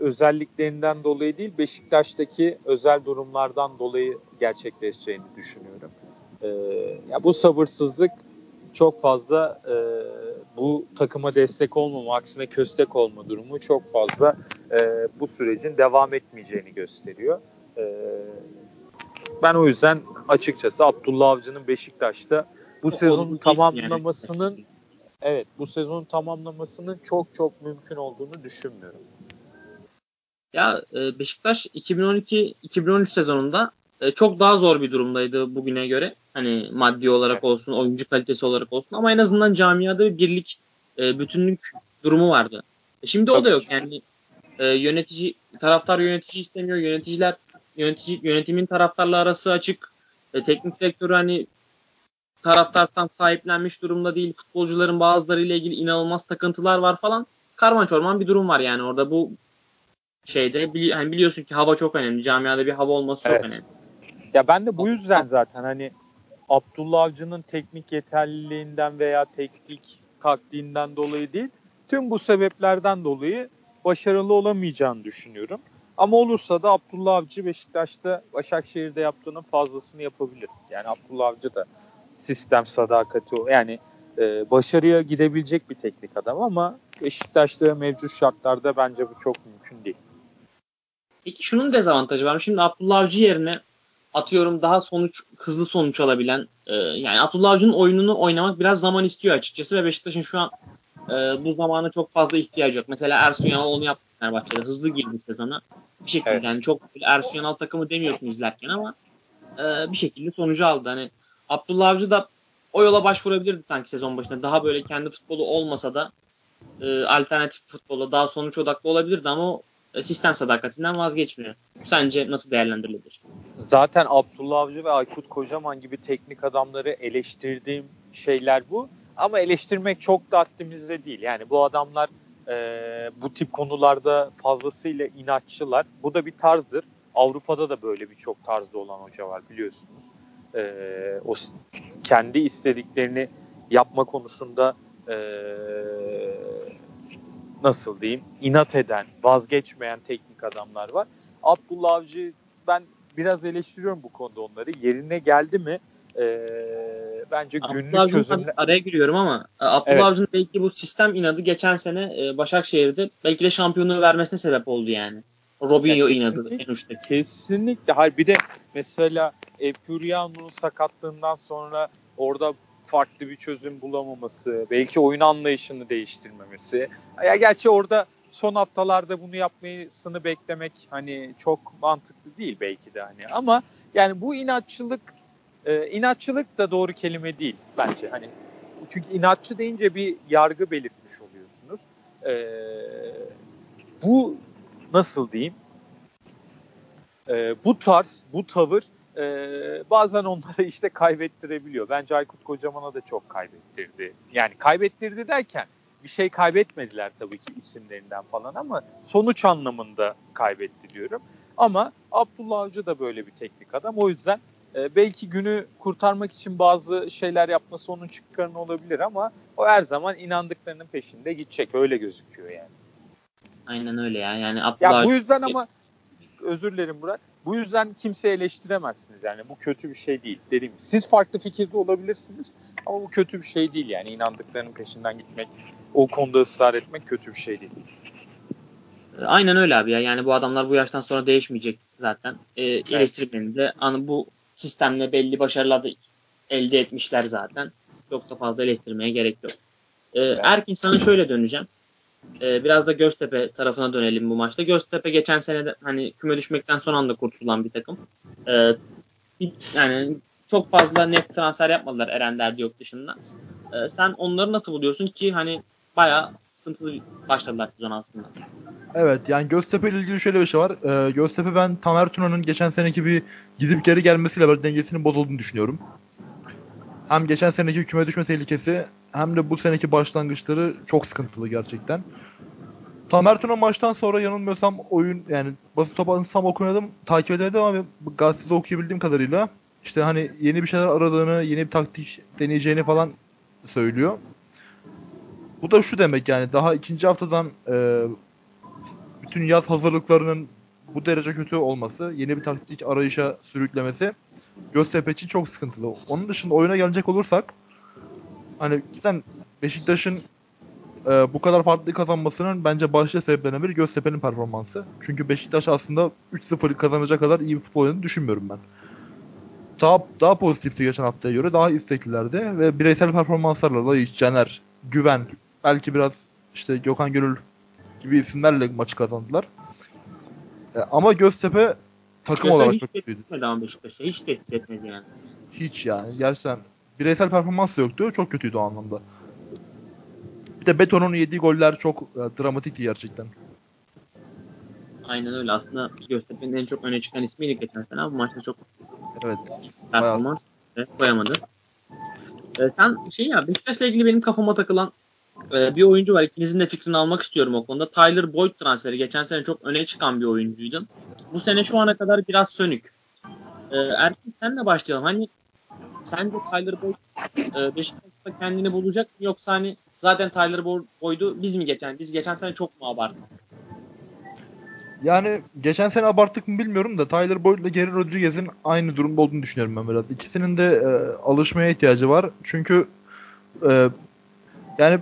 özelliklerinden dolayı değil Beşiktaş'taki özel durumlardan dolayı gerçekleşeceğini düşünüyorum. E, ya bu sabırsızlık çok fazla e, bu takıma destek olmama, aksine köstek olma durumu çok fazla e, bu sürecin devam etmeyeceğini gösteriyor. E, ben o yüzden açıkçası Abdullah Avcı'nın Beşiktaş'ta bu sezonun tamamlamasının yani. evet bu sezonun tamamlamasının çok çok mümkün olduğunu düşünmüyorum. Ya e, Beşiktaş 2012-2013 sezonunda e, çok daha zor bir durumdaydı bugüne göre. Hani maddi olarak olsun, oyuncu kalitesi olarak olsun ama en azından camiada bir birlik, e, bütünlük durumu vardı. E, Şimdi o Tabii da yok yani. E, yönetici taraftar yönetici istemiyor. Yöneticiler yönetici yönetimin taraftarla arası açık. E, teknik direktör hani taraftartan sahiplenmiş durumda değil. Futbolcuların bazılarıyla ilgili inanılmaz takıntılar var falan. Karman çorman bir durum var yani orada bu şeyde bili- hani biliyorsun ki hava çok önemli. Camiada bir hava olması çok Evet. önemli. Ya ben de bu yüzden zaten hani Abdullah Avcı'nın teknik yeterliliğinden veya teknik taktiğinden dolayı değil, tüm bu sebeplerden dolayı başarılı olamayacağını düşünüyorum. Ama olursa da Abdullah Avcı Beşiktaş'ta Başakşehir'de yaptığının fazlasını yapabilir. Yani Abdullah Avcı da sistem sadakati. Yani e, başarıya gidebilecek bir teknik adam ama Beşiktaş'ta mevcut şartlarda bence bu çok mümkün değil. Peki şunun dezavantajı var. Şimdi Abdullah Avcı yerine atıyorum daha sonuç hızlı sonuç alabilen e, yani Abdullah Avcı'nın oyununu oynamak biraz zaman istiyor açıkçası ve Beşiktaş'ın şu an e, bu zamana çok fazla ihtiyacı yok. Mesela Ersun Yanal onu yaptı Fenerbahçe'de. Hızlı girdi sezona. Bir şekilde Evet. yani çok Ersun Yanal takımı demiyorsun izlerken ama e, bir şekilde sonucu aldı. Hani Abdullah Avcı da o yola başvurabilirdi sanki sezon başında. Daha böyle kendi futbolu olmasa da e, alternatif futbola daha sonuç odaklı olabilirdi ama sistem sadakatinden vazgeçmiyor. Sence nasıl değerlendirilebilir? Zaten Abdullah Avcı ve Aykut Kocaman gibi teknik adamları eleştirdiğim şeyler bu. Ama eleştirmek çok da haddimizde değil. Yani bu adamlar e, bu tip konularda fazlasıyla inatçılar. Bu da bir tarzdır. Avrupa'da da böyle birçok tarzda olan hoca var biliyorsunuz. E, o kendi istediklerini yapma konusunda e, nasıl diyeyim inat eden, vazgeçmeyen teknik adamlar var. Abdullah Avcı ben biraz eleştiriyorum bu konuda onları. Yerine geldi mi e, bence günlük Abdullah çözümler... araya giriyorum ama e, Abdullah Evet. Avcı'nın belki bu sistem inadı geçen sene e, Başakşehir'de belki de şampiyonluğu vermesine sebep oldu yani. Robinho Ya inadı en uçtaki. Kesinlikle. Hayır bir de mesela Epuriano'nun sakatlığından sonra orada farklı bir çözüm bulamaması, belki oyun anlayışını değiştirmemesi. Ya gerçi orada son haftalarda bunu yapmasını beklemek hani çok mantıklı değil belki de hani ama yani bu inatçılık e, inatçılık da doğru kelime değil bence. Hani çünkü inatçı deyince bir yargı belirtmiş oluyorsunuz. E, bu nasıl diyeyim? E, bu tarz, bu tavır e, bazen onları işte kaybettirebiliyor. Bence Aykut Kocaman'a da çok kaybettirdi. Yani kaybettirdi derken bir şey kaybetmediler tabii ki isimlerinden falan ama sonuç anlamında kaybetti diyorum. Ama Abdullah Avcı da böyle bir teknik adam. O yüzden e, belki günü kurtarmak için bazı şeyler yapması onun çıkarını olabilir ama o her zaman inandıklarının peşinde gidecek. Öyle gözüküyor yani. Aynen öyle ya. Yani Abdullah Ya bu yüzden ama özür dilerim Burak. Bu yüzden kimseyi eleştiremezsiniz yani. Bu kötü bir şey değil. Dediğim gibi. Siz farklı fikirde olabilirsiniz ama bu kötü bir şey değil yani. İnandıklarının peşinden gitmek, o konuda ısrar etmek kötü bir şey değil. Aynen öyle abi ya. Yani bu adamlar bu yaştan sonra değişmeyecek zaten. E, eleştirmeni de hani bu sistemle belli başarılar da elde etmişler zaten. Çok da fazla eleştirmeye gerek yok. E, Erkin sana şöyle döneceğim. E, biraz da Göztepe tarafına dönelim bu maçta. Göztepe geçen sene de hani küme düşmekten son anda kurtulan bir takım. E, bir- yani çok fazla net transfer yapmadılar Eren Derdiyok dışında. E, sen onları nasıl buluyorsun ki hani bayağı sıkıntılı başladılar sezon aslında. Evet yani Göztepe ile ilgili şöyle bir şey var. Ee, Göztepe ben Tamer Tuna'nın geçen seneki bir gidip geri gelmesiyle beraber dengesinin bozulduğunu düşünüyorum. Hem geçen seneki küme düşme tehlikesi hem de bu seneki başlangıçları çok sıkıntılı gerçekten. Tamer Tuna maçtan sonra yanılmıyorsam oyun yani basın toplantısını tam okumadım, takip edemedim ama gazetede okuyabildiğim kadarıyla işte hani yeni bir şeyler aradığını, yeni bir taktik deneyeceğini falan söylüyor. Bu da şu demek yani daha ikinci haftadan e, bütün yaz hazırlıklarının bu derece kötü olması, yeni bir taktik arayışa sürüklemesi Göztepe için çok sıkıntılı. Onun dışında oyuna gelecek olursak hani cidden Beşiktaş'ın e, bu kadar farklı kazanmasının bence başlıca sebeplerinden biri Göztepe'nin performansı. Çünkü Beşiktaş aslında 3-0 kazanacak kadar iyi bir futbol oynadığını düşünmüyorum ben. Daha, daha pozitifti geçen haftaya göre. Daha isteklilerdi ve bireysel performanslarla Laiç, Caner, Güven, belki biraz işte Gökhan Gönül gibi isimlerle maçı kazandılar. E, ama Göztepe takım Göztepe olarak çok kötüydü. ama Beşiktaş'a. Hiç tehdit etmedi yani. Hiç yani. Gerçekten bireysel performans da yoktu. Çok kötüydü o anlamda. Bir de Beton'un yediği goller çok e, dramatikti gerçekten. Aynen öyle. Aslında Göztepe'nin en çok öne çıkan ismiydi geçen sene ama bu maçta çok Evet. Bayağı performans e, koyamadı. E, sen şey ya Beşiktaş'la ilgili benim kafama takılan e, bir oyuncu var. İkinizin de fikrini almak istiyorum o konuda. Tyler Boyd transferi. Geçen sene çok öne çıkan bir oyuncuydu. Bu sene şu ana kadar biraz sönük. E, Erkin senle başlayalım. Hani sence Tyler Boyd e, Beşiktaş'ta kendini bulacak mı yoksa hani zaten Tyler Boyd- Boyd'u biz mi geçen biz geçen sene çok mu abarttık? Yani geçen sene abarttık mı bilmiyorum da Tyler Boyd ile Gary Rodriguez'in aynı durumda olduğunu düşünüyorum ben biraz. İkisinin de e, alışmaya ihtiyacı var. Çünkü e, yani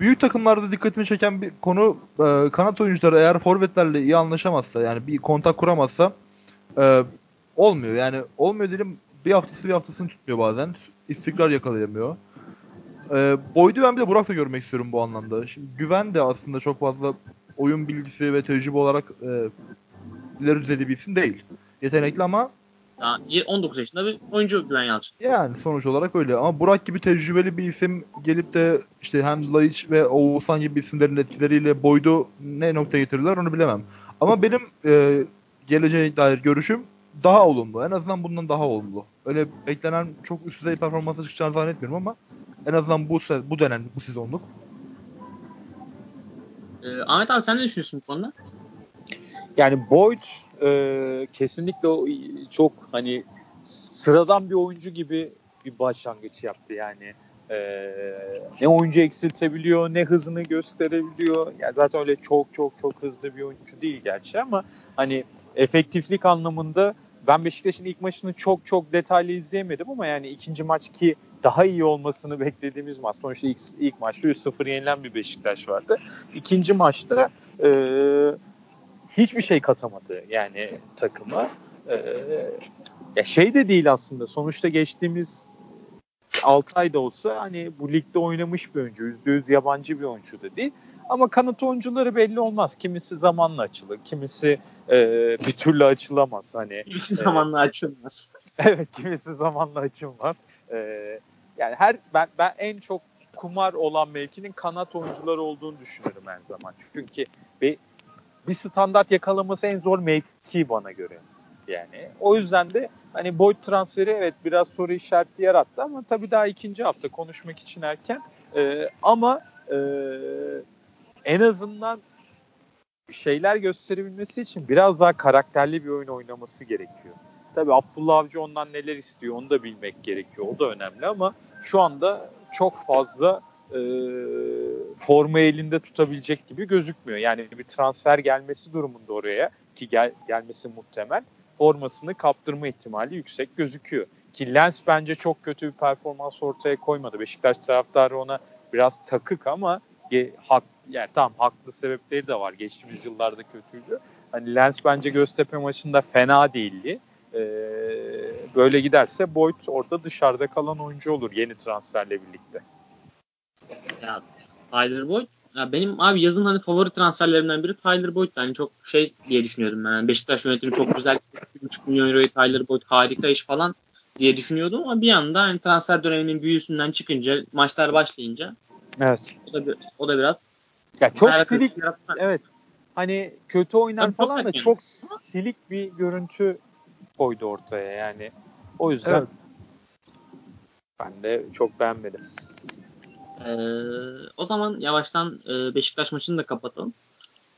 büyük takımlarda dikkatimi çeken bir konu e, kanat oyuncuları eğer forvetlerle iyi anlaşamazsa yani bir kontak kuramazsa e, olmuyor. Yani olmuyor dedim bir haftası bir haftasını tutmuyor bazen. İstikrar yakalayamıyor. E, Boyd'u ben bir de Burak'ta görmek istiyorum bu anlamda. Şimdi Güven de aslında çok fazla oyun bilgisi ve tecrübe olarak e, ileri düzeyde bir isim değil. Yetenekli ama Daha 19 yaşında bir oyuncu Güven Yalçın. yani sonuç olarak öyle. Ama Burak gibi tecrübeli bir isim gelip de işte hem Laiç ve Oğuzhan gibi isimlerin etkileriyle Boyd'u ne noktaya getirdiler onu bilemem. Ama benim e, geleceğe dair görüşüm daha olumlu. En azından bundan daha olumlu. Öyle beklenen çok üst düzey performansa çıkacağını zannetmiyorum ama en azından bu se- bu dönem bu sezonluk E, Ahmet abi sen ne düşünüyorsun bu konuda? Yani Boyd e, kesinlikle o çok hani sıradan bir oyuncu gibi bir başlangıç yaptı yani. E, ne oyuncu eksiltebiliyor ne hızını gösterebiliyor. Yani zaten öyle çok çok çok hızlı bir oyuncu değil gerçi ama hani efektiflik anlamında ben Beşiktaş'ın ilk maçını çok çok detaylı izleyemedim ama yani ikinci maç ki daha iyi olmasını beklediğimiz maç. Sonuçta ilk, ilk maçta 3-0 yenilen bir Beşiktaş vardı. İkinci maçta e, hiçbir şey katamadı yani takıma. Ee, ya şey de değil aslında. Sonuçta geçtiğimiz 6 ayda olsa hani bu ligde oynamış bir oyuncu. %100 yabancı bir oyuncu da değil. Ama kanat oyuncuları belli olmaz. Kimisi zamanla açılır. Kimisi e, bir türlü açılamaz. Hani Kimisi zamanla açılmaz. evet kimisi zamanla açılmaz. Ee, yani her ben ben en çok kumar olan mevkinin kanat oyuncuları olduğunu düşünüyorum her zaman. Çünkü bir, bir standart yakalaması en zor mevki bana göre. Yani o yüzden de hani Boyd transferi evet biraz soru işareti yarattı ama tabii daha ikinci hafta konuşmak için erken. Ee, ama e, en azından şeyler gösterebilmesi için biraz daha karakterli bir oyun oynaması gerekiyor. Tabii Abdullah Avcı ondan neler istiyor onu da bilmek gerekiyor. O da önemli ama şu anda çok fazla e, formu elinde tutabilecek gibi gözükmüyor. Yani bir transfer gelmesi durumunda oraya ki gel, gelmesi muhtemel formasını kaptırma ihtimali yüksek gözüküyor. Ki Lens bence çok kötü bir performans ortaya koymadı. Beşiktaş taraftarı ona biraz takık ama ge, hak, yani tamam haklı sebepleri de var. Geçtiğimiz yıllarda kötüydü. Hani Lens bence Göztepe maçında fena değildi. Ee, böyle giderse Boyd orada dışarıda kalan oyuncu olur yeni transferle birlikte. Ya Tyler Boyd ya benim abi yazın hani favori transferlerimden biri Tyler Boyd. Yani çok şey diye düşünüyordum ben. Yani Beşiktaş yönetimi çok güzel 1,5 milyon euroyu Tyler Boyd harika iş falan diye düşünüyordum ama bir anda hani transfer döneminin büyüsünden çıkınca maçlar başlayınca Evet. o da, o da biraz Ya çok silik evet. Hani kötü oynar çok falan da çok silik bir görüntü koydu ortaya yani. O yüzden Evet. ben de çok beğenmedim. Ee, o zaman yavaştan e, Beşiktaş maçını da kapatalım.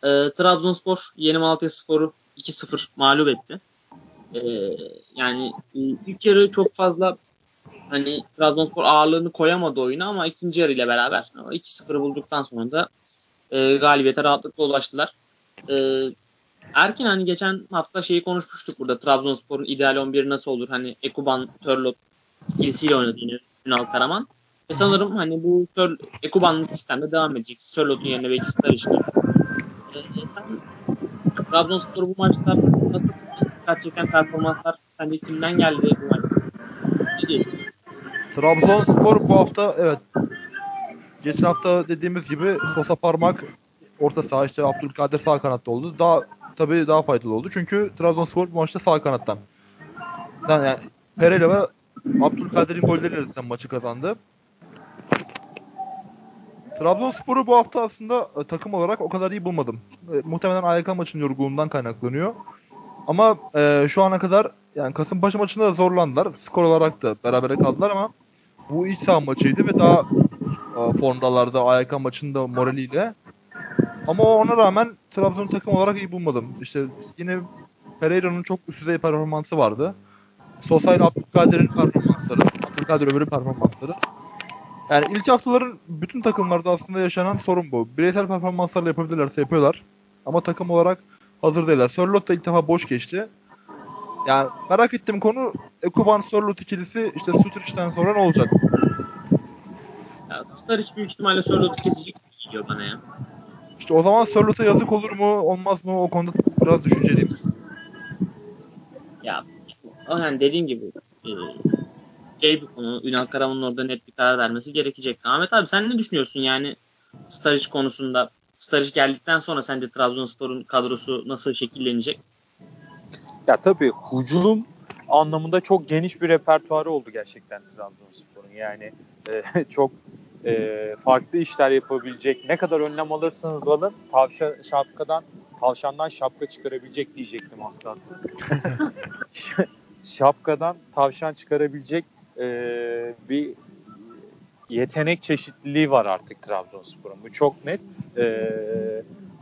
Ee, Trabzonspor Yeni Malatya Spor'u 2-0 mağlup etti. Ee, yani e, ilk yarı çok fazla hani Trabzonspor ağırlığını koyamadı oyuna ama ikinci yarı ile beraber o 2-0'ı bulduktan sonra da e, galibiyete rahatlıkla ulaştılar. e, Erkin hani geçen hafta şeyi konuşmuştuk burada. Trabzonspor'un ideal 11 nasıl olur? Hani Ekuban, Sörlot ikilisiyle oynadı yine Ünal Karaman. Ve sanırım hani bu Sör, Ekuban'lı sistemde devam edecek. Sörlot'un yerine belki Staric'in. Ee, sen Trabzonspor bu maçta nasıl dikkat çeken performanslar sence kimden geldi bu maç? Ne diyorsun? Trabzonspor bu hafta evet geçen hafta dediğimiz gibi Sosa Parmak orta saha işte Abdülkadir sağ kanatta oldu. Daha tabii daha faydalı oldu. Çünkü Trabzonspor bu maçta sağ kanattan. Yani, yani Pereira ve Abdülkadir'in golleriyle zaten maçı kazandı. Trabzonspor'u bu hafta aslında e, takım olarak o kadar iyi bulmadım. E, muhtemelen AYK maçının yorgunluğundan kaynaklanıyor. Ama e, şu ana kadar yani Kasımpaşa maçında da zorlandılar. Skor olarak da berabere kaldılar ama bu iç saha maçıydı ve daha e, formdalardı AYK maçında moraliyle. Ama ona rağmen Trabzon takım olarak iyi bulmadım. İşte yine Pereira'nın çok üst düzey performansı vardı. Sosa ile Abdülkadir'in performansları, Abdülkadir öbürü performansları. Yani ilk haftaların bütün takımlarda aslında yaşanan sorun bu. Bireysel performanslarla yapabilirlerse yapıyorlar. Ama takım olarak hazır değiller. Sörlot da ilk defa boş geçti. Yani merak ettiğim konu Ekuban Sörlot ikilisi işte Sutric'ten sonra ne olacak? Ya Staric büyük ihtimalle Sörlot'u kesecek geliyor bana ya. İşte o zaman Sörlot'a yazık olur mu olmaz mı o konuda biraz düşünceliyim. Ya yani dediğim gibi e, şey bir konu. Ünal Karaman'ın orada net bir karar vermesi gerekecek. Ahmet abi sen ne düşünüyorsun yani Staric konusunda? Staric geldikten sonra sence Trabzonspor'un kadrosu nasıl şekillenecek? Ya tabii hücum anlamında çok geniş bir repertuarı oldu gerçekten Trabzonspor'un. Yani e, çok e, farklı işler yapabilecek. Ne kadar önlem alırsanız alın tavşan şapkadan tavşandan şapka çıkarabilecek diyecektim az kalsın. Şapkadan tavşan çıkarabilecek e, bir yetenek çeşitliliği var artık Trabzonspor'un. Bu çok net. E,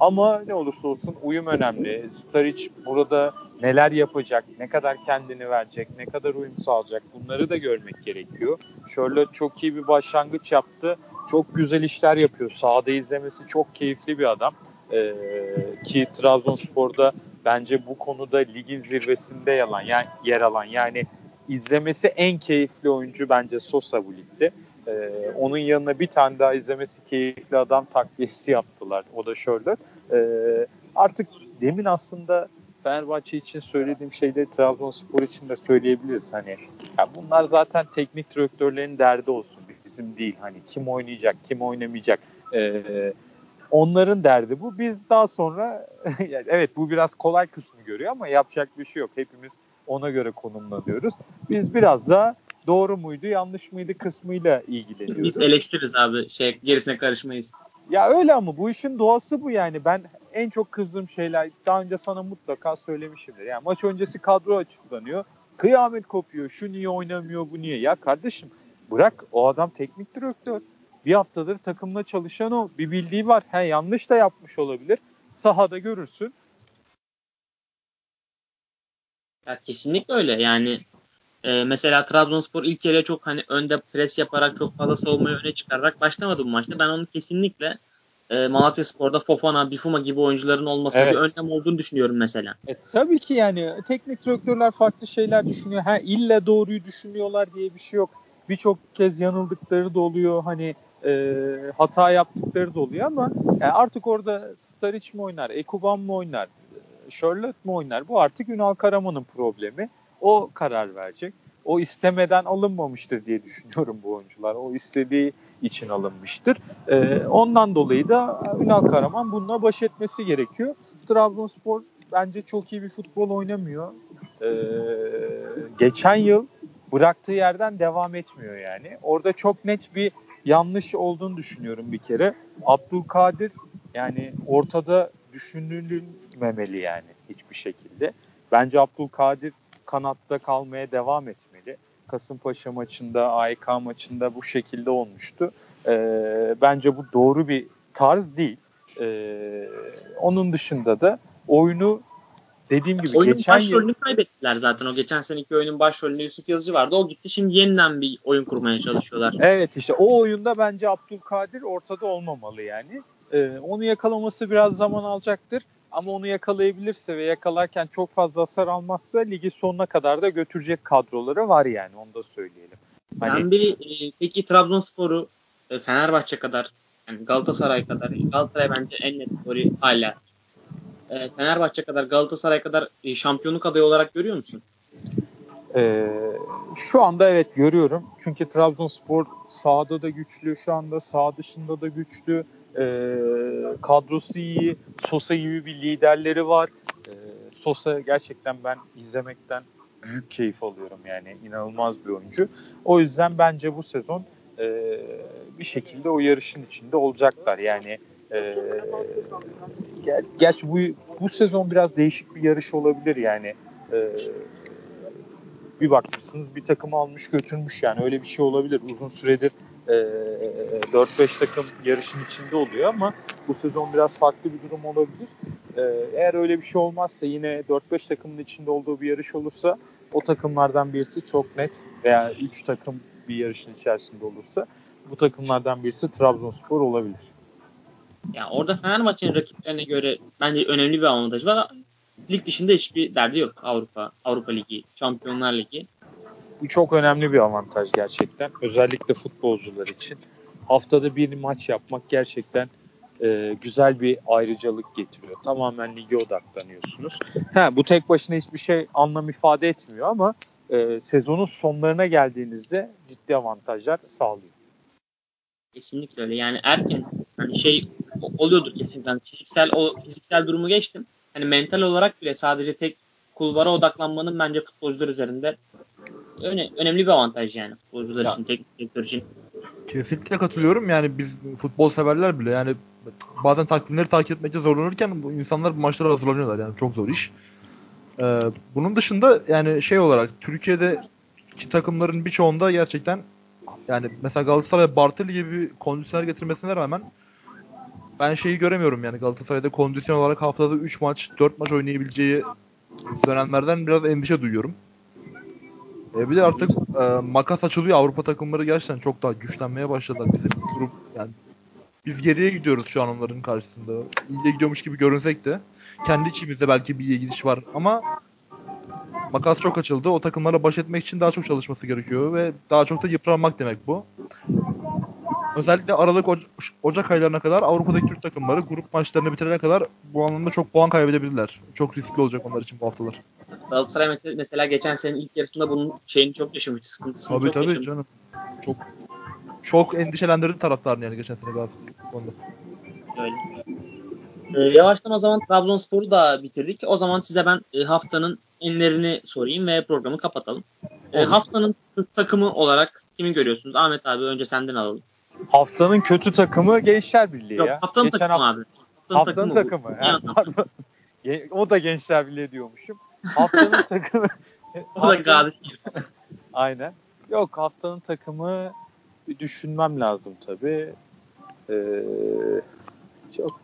ama ne olursa olsun uyum önemli. Staric burada neler yapacak, ne kadar kendini verecek, ne kadar uyum sağlayacak bunları da görmek gerekiyor. Charlotte çok iyi bir başlangıç yaptı. Çok güzel işler yapıyor. Sahada izlemesi çok keyifli bir adam. Ee, ki Trabzonspor'da bence bu konuda ligin zirvesinde yalan, yani yer alan yani izlemesi en keyifli oyuncu bence Sosa bu ligde. Ee, onun yanına bir tane daha izlemesi keyifli adam takviyesi yaptılar. O da şöyle. Ee, artık demin aslında Fenerbahçe için söylediğim şeyleri Trabzonspor için de söyleyebiliriz. Hani ya bunlar zaten teknik direktörlerin derdi olsun. Bizim değil. Hani kim oynayacak, kim oynamayacak. Ee, onların derdi bu. Biz daha sonra evet bu biraz kolay kısmı görüyor ama yapacak bir şey yok. Hepimiz ona göre konumlanıyoruz. Biz biraz da doğru muydu, yanlış mıydı kısmıyla ilgileniyoruz. Biz eleştiririz abi. Şey gerisine karışmayız. Ya öyle ama bu işin doğası bu yani. Ben en çok kızdığım şeyler daha önce sana mutlaka söylemişimdir. Yani maç öncesi kadro açıklanıyor. Kıyamet kopuyor. Şu niye oynamıyor, bu niye? Ya kardeşim bırak o adam teknik direktör. Bir haftadır takımla çalışan o. Bir bildiği var. He, yanlış da yapmış olabilir. Sahada görürsün. Ya kesinlikle öyle. Yani e, mesela Trabzonspor ilk yarıya çok hani önde pres yaparak çok fazla savunmayı öne çıkararak başlamadı bu maçta. Ben onu kesinlikle e, Malatya Spor'da Fofana, Bifuma gibi oyuncuların olmasına Evet. bir önlem olduğunu düşünüyorum mesela. E, tabii ki yani teknik direktörler farklı şeyler düşünüyor. Ha illa doğruyu düşünüyorlar diye bir şey yok. Birçok kez yanıldıkları da oluyor. Hani e, hata yaptıkları da oluyor ama yani artık orada Staric mi oynar, Ekuban mı oynar, e, Charlotte mu oynar? Bu artık Ünal Karaman'ın problemi. O karar verecek. O istemeden alınmamıştır diye düşünüyorum bu oyuncular. O istediği için alınmıştır. E, ondan dolayı da Ünal Karaman bununla baş etmesi gerekiyor. Trabzonspor bence çok iyi bir futbol oynamıyor. Ee, geçen yıl bıraktığı yerden devam etmiyor yani. Orada çok net bir yanlış olduğunu düşünüyorum bir kere. Abdülkadir yani ortada düşünülmemeli yani hiçbir şekilde. Bence Abdülkadir kanatta kalmaya devam etmeli. Kasımpaşa maçında, AYK maçında bu şekilde olmuştu. Ee, bence bu doğru bir tarz değil. Ee, onun dışında da oyunu dediğim gibi Oyunun geçen yıl başrolünü kaybettiler zaten. O geçen seneki oyunun başrolünde Yusuf Yazıcı vardı. O gitti şimdi yeniden bir oyun kurmaya çalışıyorlar. evet işte o oyunda bence Abdülkadir ortada olmamalı yani. Ee, onu yakalaması biraz zaman alacaktır. ama onu yakalayabilirse ve yakalarken çok fazla hasar almazsa ligi sonuna kadar da götürecek kadroları var yani onu da söyleyelim. Hani... Ben bir e, peki Trabzonspor'u e, Fenerbahçe kadar yani Galatasaray kadar Galatasaray bence en net favori hala. E, Fenerbahçe kadar Galatasaray kadar e, şampiyonluk adayı olarak görüyor musun? Ee, şu anda evet görüyorum. Çünkü Trabzonspor sahada da güçlü, şu anda sağ dışında da güçlü. Ee, kadrosu iyi. Sosa gibi bir liderleri var. Ee, Sosa gerçekten ben izlemekten büyük keyif alıyorum yani. inanılmaz bir oyuncu. O yüzden bence bu sezon e, bir şekilde o yarışın içinde olacaklar. Yani e, ger gerçi bu, bu sezon biraz değişik bir yarış olabilir yani. E, bir bakmışsınız bir takım almış götürmüş yani öyle bir şey olabilir. Uzun süredir e, 4-5 takım yarışın içinde oluyor ama bu sezon biraz farklı bir durum olabilir. E, eğer öyle bir şey olmazsa yine 4-5 takımın içinde olduğu bir yarış olursa o takımlardan birisi çok net veya 3 takım bir yarışın içerisinde olursa bu takımlardan birisi Trabzonspor olabilir. Ya orada Fenerbahçe'nin rakiplerine göre bence önemli bir avantaj var. Lig dışında hiçbir derdi yok Avrupa, Avrupa Ligi, Şampiyonlar Ligi. Bu çok önemli bir avantaj gerçekten. Özellikle futbolcular için. Haftada bir maç yapmak gerçekten e, güzel bir ayrıcalık getiriyor. Tamamen lige odaklanıyorsunuz. Ha, bu tek başına hiçbir şey anlam ifade etmiyor ama e, sezonun sonlarına geldiğinizde ciddi avantajlar sağlıyor. Kesinlikle öyle. Yani erken hani şey oluyordur kesinlikle. Yani fiziksel o fiziksel durumu geçtim. Hani mental olarak bile sadece tek kulvara odaklanmanın bence futbolcular üzerinde öne, önemli bir avantaj yani futbolcular ya. için, teknik direktör için. Kesinlikle katılıyorum. Yani biz futbol severler bile yani bazen takvimleri takip etmekte zorlanırken bu insanlar bu maçlara hazırlanıyorlar yani çok zor iş. Ee, bunun dışında yani şey olarak Türkiye'de ki takımların birçoğunda gerçekten yani mesela Galatasaray Bartoli gibi kondisyoner getirmesine rağmen ben şeyi göremiyorum yani Galatasaray'da kondisyon olarak haftada 3 maç 4 maç oynayabileceği dönemlerden biraz endişe duyuyorum. E bir de artık e, makas açılıyor. Avrupa takımları gerçekten çok daha güçlenmeye başladılar. Bizim grup yani biz geriye gidiyoruz şu an onların karşısında. İyiye gidiyormuş gibi görünsek de kendi içimizde belki bir iyi gidiş var ama makas çok açıldı. O takımlarla baş etmek için daha çok çalışması gerekiyor ve daha çok da yıpranmak demek bu. Özellikle Aralık Ocak aylarına kadar Avrupa'daki Türk takımları grup maçlarını bitirene kadar bu anlamda çok puan kaybedebilirler. Çok riskli olacak onlar için bu haftalar. Galatasaray mesela geçen senenin ilk yarısında bunun şeyini çok yaşamıştı. Sıkıntısını tabii çok tabii yaşamıştı. canım. Çok çok endişelendirdi taraftarını yani geçen sene Galatasaray konuda. Öyle. Ee, yavaştan o zaman Trabzonspor'u da bitirdik. O zaman size ben e, haftanın enlerini sorayım ve programı kapatalım. E, haftanın takımı olarak kimi görüyorsunuz? Ahmet abi önce senden alalım. Haftanın kötü takımı Gençler Birliği Yok, ya. Haftanın Geçen takımı hafta, abi. Haftanın, haftanın takımı. takımı. pardon. o da Gençler Birliği diyormuşum. Haftanın takımı. o da Gazi. Aynen. Yok haftanın takımı bir düşünmem lazım tabii. Ee, çok.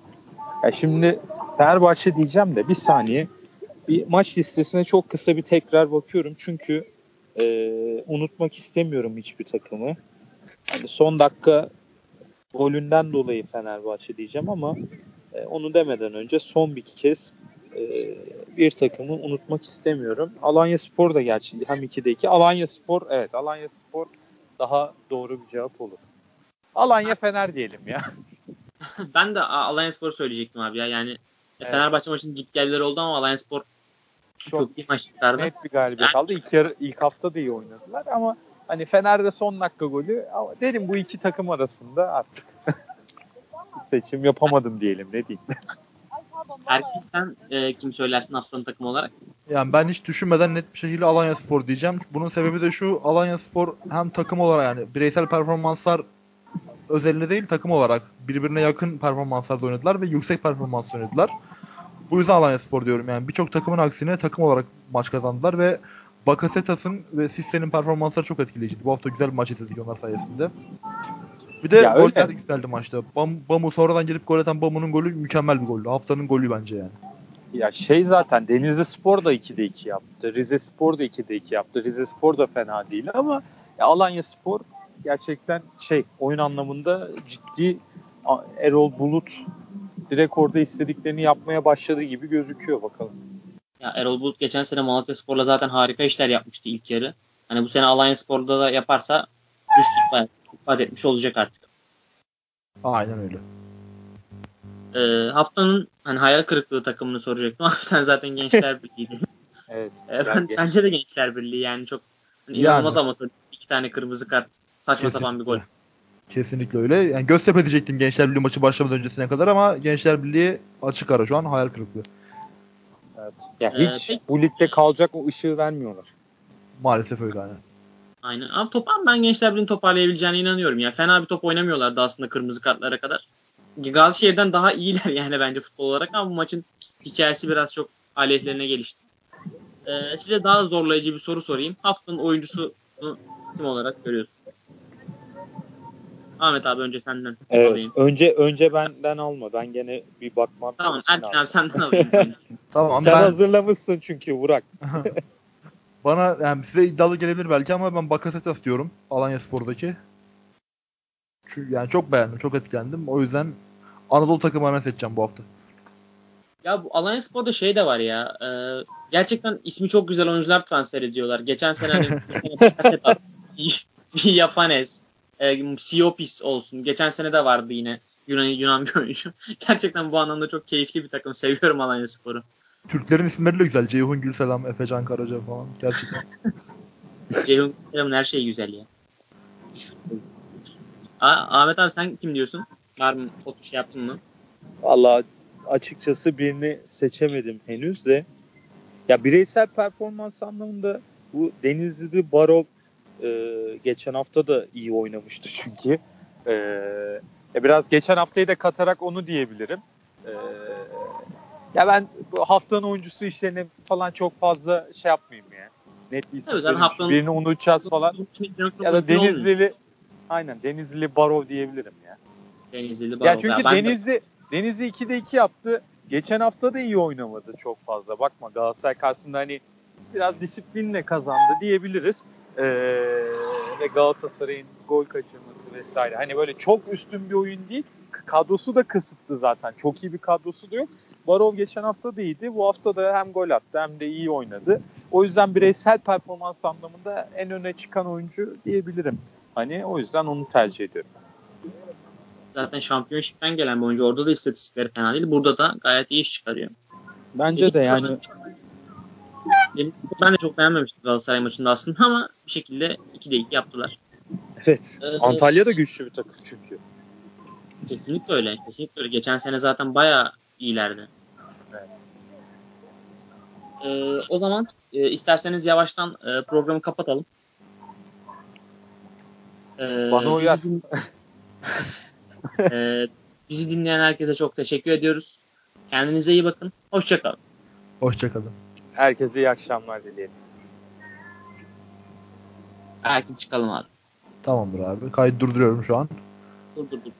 Ya şimdi Fenerbahçe diyeceğim de bir saniye. Bir maç listesine çok kısa bir tekrar bakıyorum. Çünkü e, unutmak istemiyorum hiçbir takımı. Yani son dakika golünden dolayı Fenerbahçe diyeceğim ama e, onu demeden önce son bir kez e, bir takımı unutmak istemiyorum. Alanya Spor da gerçi hem 2'de 2. Alanya Spor evet Alanya Spor daha doğru bir cevap olur. Alanya Fener diyelim ya. ben de Alanya Spor söyleyecektim abi ya. Yani evet. Fenerbahçe maçının git gelleri oldu ama Alanya Spor çok, çok iyi maç çıkardı. Net bir galibiyet yani, aldı. İlk, yarı, ilk hafta da iyi oynadılar ama hani Fener'de son dakika golü ama dedim bu iki takım arasında artık seçim yapamadım diyelim ne diyeyim. Erkin sen e, kim söylersin haftanın takımı olarak? Yani ben hiç düşünmeden net bir şekilde Alanya Spor diyeceğim. Bunun sebebi de şu Alanya Spor hem takım olarak yani bireysel performanslar özelinde değil takım olarak birbirine yakın performanslarda oynadılar ve yüksek performans oynadılar. Bu yüzden Alanya Spor diyorum yani birçok takımın aksine takım olarak maç kazandılar ve Bakasetas'ın ve Sisse'nin performansları çok etkileyiciydi. Bu hafta güzel bir maç izledik onlar sayesinde. Bir de ya goller de güzeldi maçta. Bam, Bamu sonradan gelip gol atan Bamu'nun golü mükemmel bir goldü. Haftanın golü bence yani. Ya şey zaten Denizli Spor da 2'de 2 yaptı. Rize Spor da 2'de 2 yaptı. Rize Spor da fena değil ama ya Alanya Spor gerçekten şey oyun anlamında ciddi Erol Bulut direkt orada istediklerini yapmaya başladığı gibi gözüküyor bakalım. Ya Erol Bulut geçen sene Malatya Spor'la zaten harika işler yapmıştı ilk yarı. Hani bu sene Alanya Spor'da da yaparsa bayağı ifade etmiş olacak artık. Aynen öyle. Ee, haftanın hani hayal kırıklığı takımını soracaktım ama sen zaten Gençler Birliği'ydin. Evet. Ee, ben ben, bence de Gençler Birliği yani çok hani Yani. inanılmaz amatör. İki tane kırmızı kart. Saçma Kesinlikle. sapan bir gol. Kesinlikle öyle. Yani Göztepe diyecektim Gençler Birliği maçı başlamadan öncesine kadar ama Gençler Birliği açık ara şu an hayal kırıklığı. Evet. Ya Ee, hiç peki- bu ligde kalacak o ışığı vermiyorlar. Maalesef öyle yani. Aynen. Ama topan ben Gençler Birliği'nin toparlayabileceğine inanıyorum. Ya fena bir top oynamıyorlardı aslında kırmızı kartlara kadar. Gazişehir'den daha iyiler yani bence futbol olarak ama bu maçın hikayesi biraz çok aleyhlerine gelişti. Ee, size daha zorlayıcı bir soru sorayım. Haftanın oyuncusu kim olarak görüyorsun? Ahmet abi önce senden Evet. alayım. Önce önce benden alma. Ben gene bir bakmam. Tamam. Erkin abi senden alayım. Tamam Sen ben hazırlamışsın çünkü Burak. bana yani size iddialı gelebilir belki ama ben Bakasetas diyorum Alanya Spor'daki. Çünkü yani çok beğendim, çok etkilendim. O yüzden Anadolu takımı hemen seçeceğim bu hafta. Ya bu Alanya Spor'da şey de var ya. e, gerçekten ismi çok güzel oyuncular transfer ediyorlar. Geçen sene hani Bakasetas, Yafanes, e, Siopis olsun. Geçen sene de vardı yine Yunan, Yunan bir oyuncu. Gerçekten bu anlamda çok keyifli bir takım. Seviyorum Alanya Spor'u. Türklerin isimleri de güzel. Ceyhun Gülselam, Efecan Karaca falan. Gerçekten. Ceyhun Kerem'in her şeyi güzel ya. Aa, Ahmet abi sen kim diyorsun? Var mı? Foto şey yaptın mı? Valla açıkçası birini seçemedim henüz de. Ya bireysel performans anlamında bu Denizli'de Barov e, geçen hafta da iyi oynamıştı çünkü. E, ya biraz geçen haftayı da katarak onu diyebilirim. E, ya ben bu haftanın oyuncusu işlerine falan çok fazla şey yapmayayım ya. Net bir isim haftanın- Birini unutacağız falan. Ya da. Denizlili aynen Denizlili Barov diyebilirim ya. Denizli'de Ya Barov. çünkü ben de- Denizli Denizli 2'de 2 yaptı. Geçen hafta da iyi oynamadı çok fazla. Bakma Galatasaray karşısında hani biraz disiplinle kazandı diyebiliriz. Ee, ve Galatasaray'ın gol kaçırması vesaire. Hani böyle çok üstün bir oyun değil. Kadrosu da kısıtlı zaten. Çok iyi bir kadrosu da yok. Barov geçen hafta da iyiydi. Bu hafta da hem gol attı hem de iyi oynadı. O yüzden bireysel performans anlamında en öne çıkan oyuncu diyebilirim. Hani o yüzden onu tercih ediyorum. zaten şampiyonşipten gelen bir oyuncu. Orada da istatistikleri fena değil. Burada da gayet iyi iş çıkarıyor. Bence de yani Ben de çok beğenmemiştim Galatasaray maçında aslında ama bir şekilde 2'de 2 yaptılar. Evet. Ee, Antalya da güçlü bir takım çünkü. Kesinlikle öyle. Kesinlikle öyle. Geçen sene zaten bayağı iyilerdi. Evet. Ee, o zaman e, isterseniz yavaştan e, programı kapatalım. Ee, Bana uyar. bizi din- Ee, bizi dinleyen herkese çok teşekkür ediyoruz. Kendinize iyi bakın. Hoşçakalın. Hoşçakalın. Herkese iyi akşamlar dileyelim. Erkin çıkalım abi. Tamamdır abi. Kaydı durduruyorum şu an. Dur dur dur.